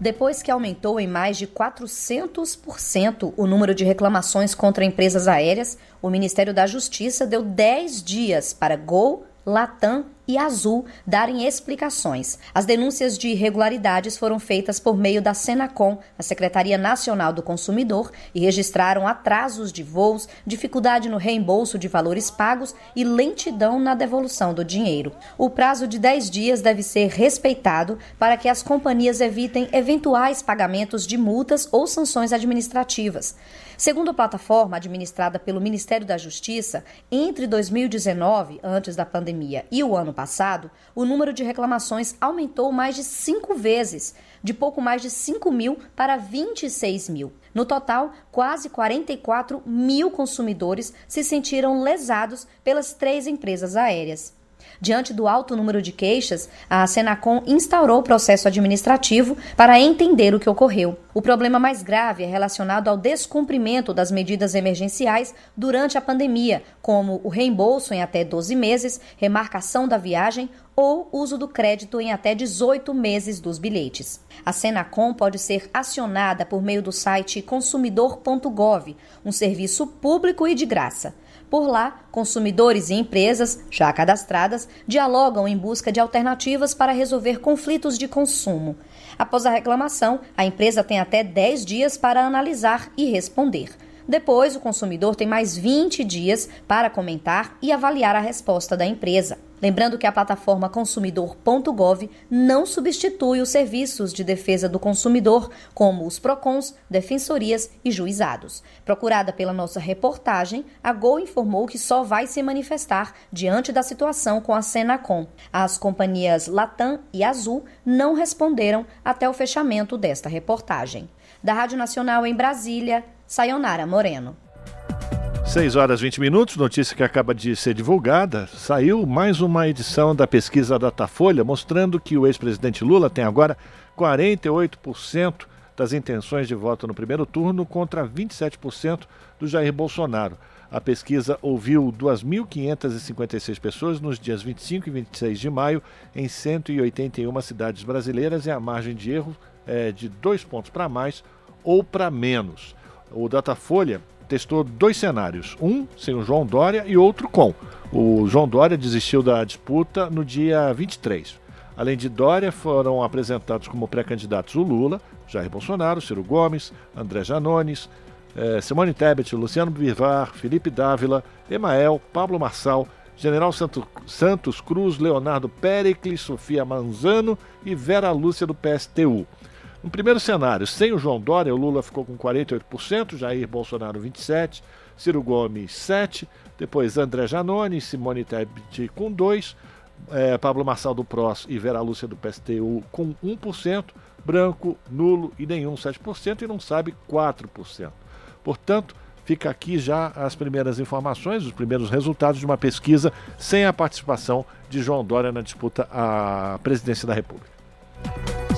Depois que aumentou em mais de 400% o número de reclamações contra empresas aéreas, o Ministério da Justiça deu 10 dias para Gol, Latam e Azul darem explicações. As denúncias de irregularidades foram feitas por meio da Senacom, a Secretaria Nacional do Consumidor, e registraram atrasos de voos, dificuldade no reembolso de valores pagos e lentidão na devolução do dinheiro. O prazo de 10 dias deve ser respeitado para que as companhias evitem eventuais pagamentos de multas ou sanções administrativas. Segundo a plataforma administrada pelo Ministério da Justiça, entre 2019, antes da pandemia, e o ano passado, o número de reclamações aumentou mais de cinco vezes, de pouco mais de 5 mil para 26 mil. No total, quase 44 mil consumidores se sentiram lesados pelas três empresas aéreas. Diante do alto número de queixas, a Senacom instaurou o processo administrativo para entender o que ocorreu. O problema mais grave é relacionado ao descumprimento das medidas emergenciais durante a pandemia, como o reembolso em até 12 meses, remarcação da viagem ou uso do crédito em até 18 meses dos bilhetes. A Senacom pode ser acionada por meio do site consumidor.gov, um serviço público e de graça. Por lá, consumidores e empresas, já cadastradas, dialogam em busca de alternativas para resolver conflitos de consumo. Após a reclamação, a empresa tem até 10 dias para analisar e responder. Depois, o consumidor tem mais 20 dias para comentar e avaliar a resposta da empresa. Lembrando que a plataforma consumidor.gov não substitui os serviços de defesa do consumidor, como os PROCONs, defensorias e juizados. Procurada pela nossa reportagem, a Gol informou que só vai se manifestar diante da situação com a Senacom. As companhias Latam e Azul não responderam até o fechamento desta reportagem. Da Rádio Nacional em Brasília, Sayonara Moreno. 6 horas 20 minutos, notícia que acaba de ser divulgada. Saiu mais uma edição da pesquisa Datafolha mostrando que o ex-presidente Lula tem agora 48% das intenções de voto no primeiro turno contra 27% do Jair Bolsonaro. A pesquisa ouviu 2.556 pessoas nos dias 25 e 26 de maio em 181 cidades brasileiras e a margem de erro é de dois pontos para mais ou para menos. O Datafolha testou dois cenários, um sem o João Dória e outro com. O João Dória desistiu da disputa no dia 23. Além de Dória, foram apresentados como pré-candidatos o Lula, Jair Bolsonaro, Ciro Gomes, André Janones, eh, Simone Tebet, Luciano Bivar, Felipe Dávila, Emael, Pablo Marçal, General Santo, Santos Cruz, Leonardo Pericles, Sofia Manzano e Vera Lúcia do PSTU. No primeiro cenário, sem o João Dória, o Lula ficou com 48%, Jair Bolsonaro 27%, Ciro Gomes 7%, depois André Janone, Simone Tebet com 2%, é, Pablo Marçal do PROS e Vera Lúcia do PSTU com 1%, branco, nulo e nenhum 7% e não sabe 4%. Portanto, fica aqui já as primeiras informações, os primeiros resultados de uma pesquisa sem a participação de João Dória na disputa à presidência da República.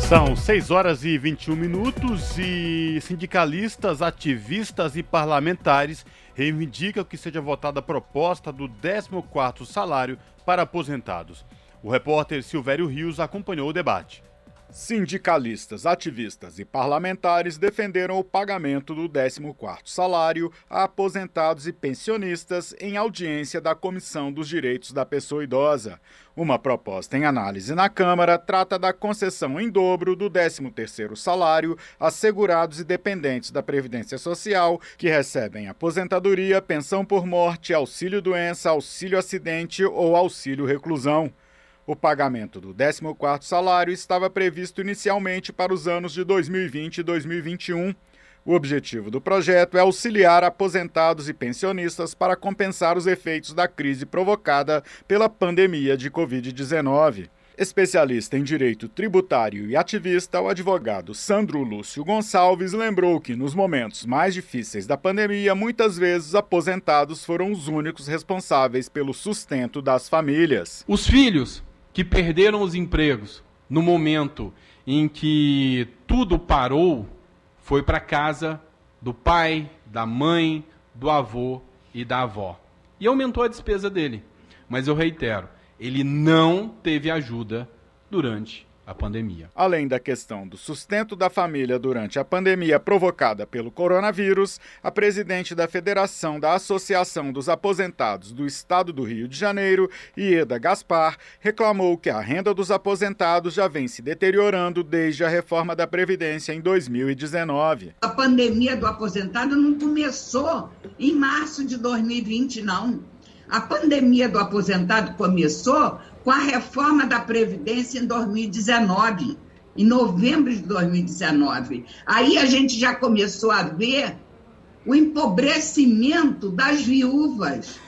São 6 horas e 21 minutos e sindicalistas, ativistas e parlamentares reivindicam que seja votada a proposta do 14º salário para aposentados. O repórter Silvério Rios acompanhou o debate. Sindicalistas, ativistas e parlamentares defenderam o pagamento do 14º salário a aposentados e pensionistas em audiência da Comissão dos Direitos da Pessoa Idosa. Uma proposta em análise na Câmara trata da concessão em dobro do 13º salário a segurados e dependentes da Previdência Social que recebem aposentadoria, pensão por morte, auxílio-doença, auxílio-acidente ou auxílio-reclusão. O pagamento do 14º salário estava previsto inicialmente para os anos de 2020 e 2021. O objetivo do projeto é auxiliar aposentados e pensionistas para compensar os efeitos da crise provocada pela pandemia de Covid-19. Especialista em direito tributário e ativista, o advogado Sandro Lúcio Gonçalves lembrou que, nos momentos mais difíceis da pandemia, muitas vezes aposentados foram os únicos responsáveis pelo sustento das famílias. Os filhos que perderam os empregos no momento em que tudo parou foi para casa do pai, da mãe, do avô e da avó. E aumentou a despesa dele. Mas eu reitero, ele não teve ajuda durante a pandemia. Além da questão do sustento da família durante a pandemia provocada pelo coronavírus, a presidente da Federação da Associação dos Aposentados do Estado do Rio de Janeiro, Ieda Gaspar, reclamou que a renda dos aposentados já vem se deteriorando desde a reforma da Previdência em 2019. A pandemia do aposentado não começou em março de 2020, não. A pandemia do aposentado começou com a reforma da Previdência em 2019, em novembro de 2019. Aí a gente já começou a ver o empobrecimento das viúvas,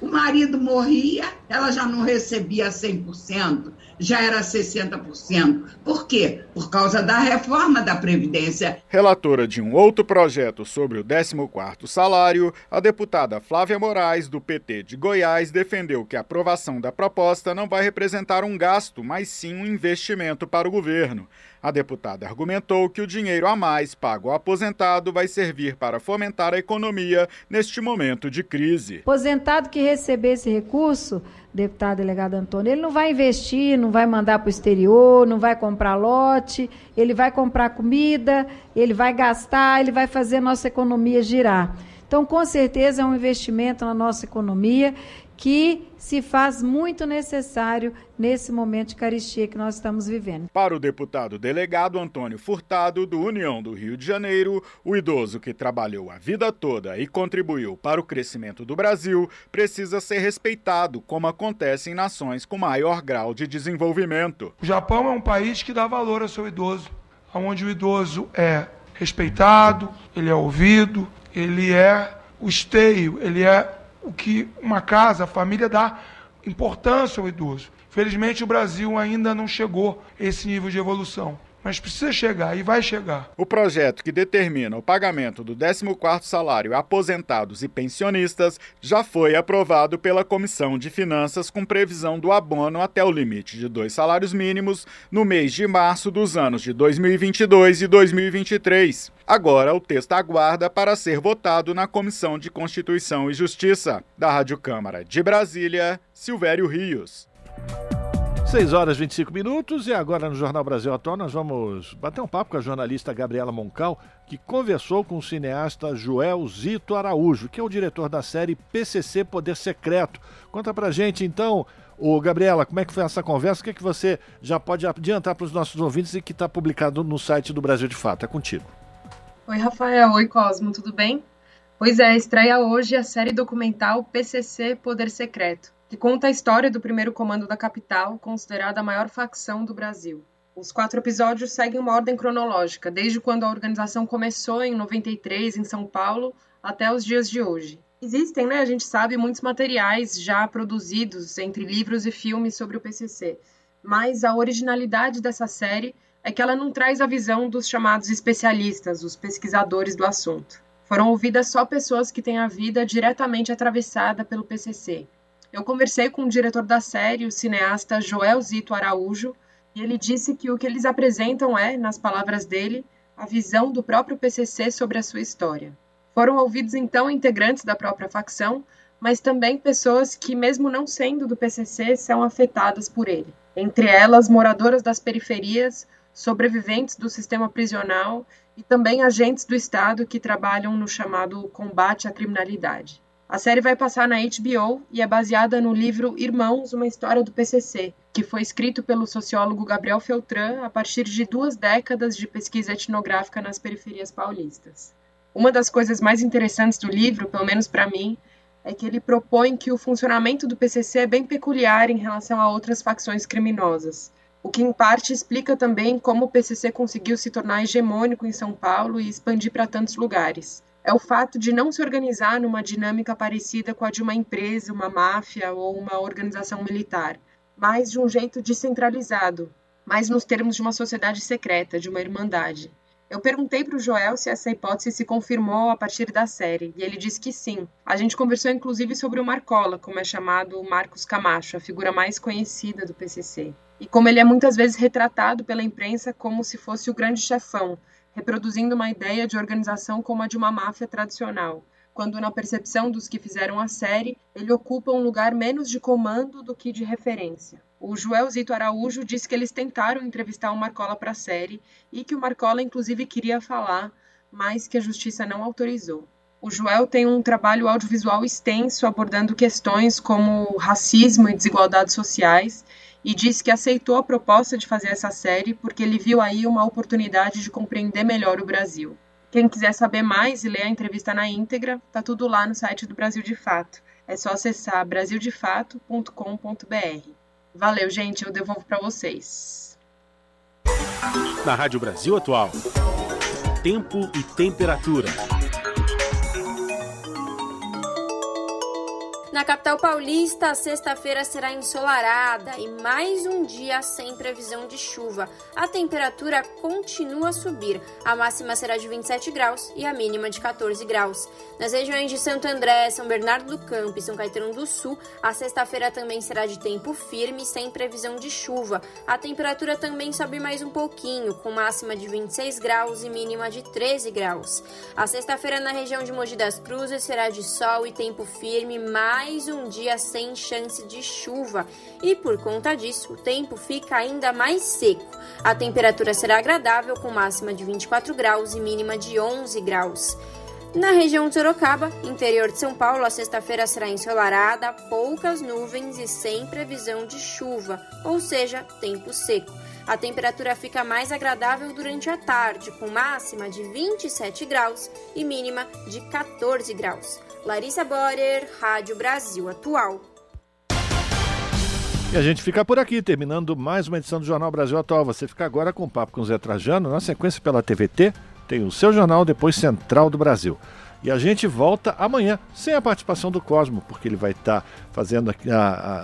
O marido morria, ela já não recebia 100%, já era 60%. Por quê? Por causa da reforma da Previdência. Relatora de um outro projeto sobre o 14º salário, a deputada Flávia Moraes, do PT de Goiás, defendeu que a aprovação da proposta não vai representar um gasto, mas sim um investimento para o governo. A deputada argumentou que o dinheiro a mais pago ao aposentado vai servir para fomentar a economia neste momento de crise. Aposentado que receber esse recurso, deputado delegado Antônio, ele não vai investir, não vai mandar para o exterior, não vai comprar lote, ele vai comprar comida, ele vai gastar, ele vai fazer a nossa economia girar. Então, com certeza, é um investimento na nossa economia que se faz muito necessário nesse momento de caristia que nós estamos vivendo. Para o deputado delegado Antônio Furtado, do União do Rio de Janeiro, o idoso que trabalhou a vida toda e contribuiu para o crescimento do Brasil precisa ser respeitado, como acontece em nações com maior grau de desenvolvimento. O Japão é um país que dá valor ao seu idoso, onde o idoso é respeitado, ele é ouvido, ele é o esteio, ele é o que uma casa, a família dá importância ao idoso. Felizmente o Brasil ainda não chegou a esse nível de evolução mas precisa chegar e vai chegar. O projeto que determina o pagamento do 14º salário a aposentados e pensionistas já foi aprovado pela Comissão de Finanças com previsão do abono até o limite de dois salários mínimos no mês de março dos anos de 2022 e 2023. Agora o texto aguarda para ser votado na Comissão de Constituição e Justiça. Da Rádio Câmara de Brasília, Silvério Rios. 6 horas e 25 minutos e agora no Jornal Brasil Atual nós vamos bater um papo com a jornalista Gabriela Moncal, que conversou com o cineasta Joel Zito Araújo, que é o diretor da série PCC Poder Secreto. Conta pra gente então, o Gabriela, como é que foi essa conversa? O que, é que você já pode adiantar para os nossos ouvintes e que está publicado no site do Brasil de Fato? É contigo. Oi, Rafael. Oi, Cosmo. Tudo bem? Pois é, estreia hoje a série documental PCC Poder Secreto que conta a história do primeiro comando da capital, considerada a maior facção do Brasil. Os quatro episódios seguem uma ordem cronológica, desde quando a organização começou em 93 em São Paulo até os dias de hoje. Existem, né, a gente sabe, muitos materiais já produzidos entre livros e filmes sobre o PCC, mas a originalidade dessa série é que ela não traz a visão dos chamados especialistas, os pesquisadores do assunto. Foram ouvidas só pessoas que têm a vida diretamente atravessada pelo PCC, eu conversei com o diretor da série, o cineasta Joel Zito Araújo, e ele disse que o que eles apresentam é, nas palavras dele, a visão do próprio PCC sobre a sua história. Foram ouvidos então integrantes da própria facção, mas também pessoas que, mesmo não sendo do PCC, são afetadas por ele. Entre elas, moradoras das periferias, sobreviventes do sistema prisional e também agentes do Estado que trabalham no chamado combate à criminalidade. A série vai passar na HBO e é baseada no livro Irmãos, uma história do PCC, que foi escrito pelo sociólogo Gabriel Feltran a partir de duas décadas de pesquisa etnográfica nas periferias paulistas. Uma das coisas mais interessantes do livro, pelo menos para mim, é que ele propõe que o funcionamento do PCC é bem peculiar em relação a outras facções criminosas, o que em parte explica também como o PCC conseguiu se tornar hegemônico em São Paulo e expandir para tantos lugares é o fato de não se organizar numa dinâmica parecida com a de uma empresa, uma máfia ou uma organização militar, mas de um jeito descentralizado, mais nos termos de uma sociedade secreta, de uma irmandade. Eu perguntei para o Joel se essa hipótese se confirmou a partir da série, e ele disse que sim. A gente conversou inclusive sobre o Marcola, como é chamado Marcos Camacho, a figura mais conhecida do PCC. E como ele é muitas vezes retratado pela imprensa como se fosse o grande chefão, reproduzindo uma ideia de organização como a de uma máfia tradicional, quando, na percepção dos que fizeram a série, ele ocupa um lugar menos de comando do que de referência. O Joel Zito Araújo disse que eles tentaram entrevistar o Marcola para a série e que o Marcola, inclusive, queria falar, mas que a justiça não autorizou. O Joel tem um trabalho audiovisual extenso abordando questões como racismo e desigualdades sociais e disse que aceitou a proposta de fazer essa série porque ele viu aí uma oportunidade de compreender melhor o Brasil. Quem quiser saber mais e ler a entrevista na íntegra, tá tudo lá no site do Brasil de Fato. É só acessar brasildefato.com.br. Valeu, gente, eu devolvo para vocês. Na Rádio Brasil Atual, tempo e temperatura. Na capital paulista, a sexta-feira será ensolarada e mais um dia sem previsão de chuva. A temperatura continua a subir. A máxima será de 27 graus e a mínima de 14 graus. Nas regiões de Santo André, São Bernardo do Campo e São Caetano do Sul, a sexta-feira também será de tempo firme, sem previsão de chuva. A temperatura também sobe mais um pouquinho, com máxima de 26 graus e mínima de 13 graus. A sexta-feira na região de Mogi das Cruzes será de sol e tempo firme, mais um dia sem chance de chuva. E por conta disso, o tempo fica ainda mais seco. A temperatura será agradável, com máxima de 24 graus e mínima de 11 graus. Na região de Sorocaba, interior de São Paulo, a sexta-feira será ensolarada, poucas nuvens e sem previsão de chuva, ou seja, tempo seco. A temperatura fica mais agradável durante a tarde, com máxima de 27 graus e mínima de 14 graus. Larissa Borer, Rádio Brasil Atual. E a gente fica por aqui, terminando mais uma edição do Jornal Brasil Atual. Você fica agora com o Papo com o Zé Trajano, na sequência pela TVT tem o seu jornal, depois Central do Brasil. E a gente volta amanhã, sem a participação do Cosmo, porque ele vai estar tá fazendo a,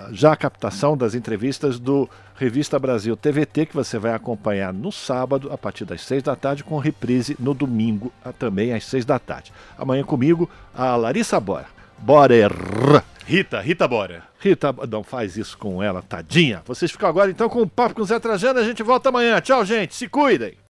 a, já a captação das entrevistas do Revista Brasil TVT, que você vai acompanhar no sábado, a partir das seis da tarde, com reprise no domingo, também às seis da tarde. Amanhã comigo, a Larissa Bora. Borer. Rita, Rita Bora. Rita, não faz isso com ela, tadinha. Vocês ficam agora então com o Papo com o Zé Trajano, a gente volta amanhã. Tchau, gente, se cuidem.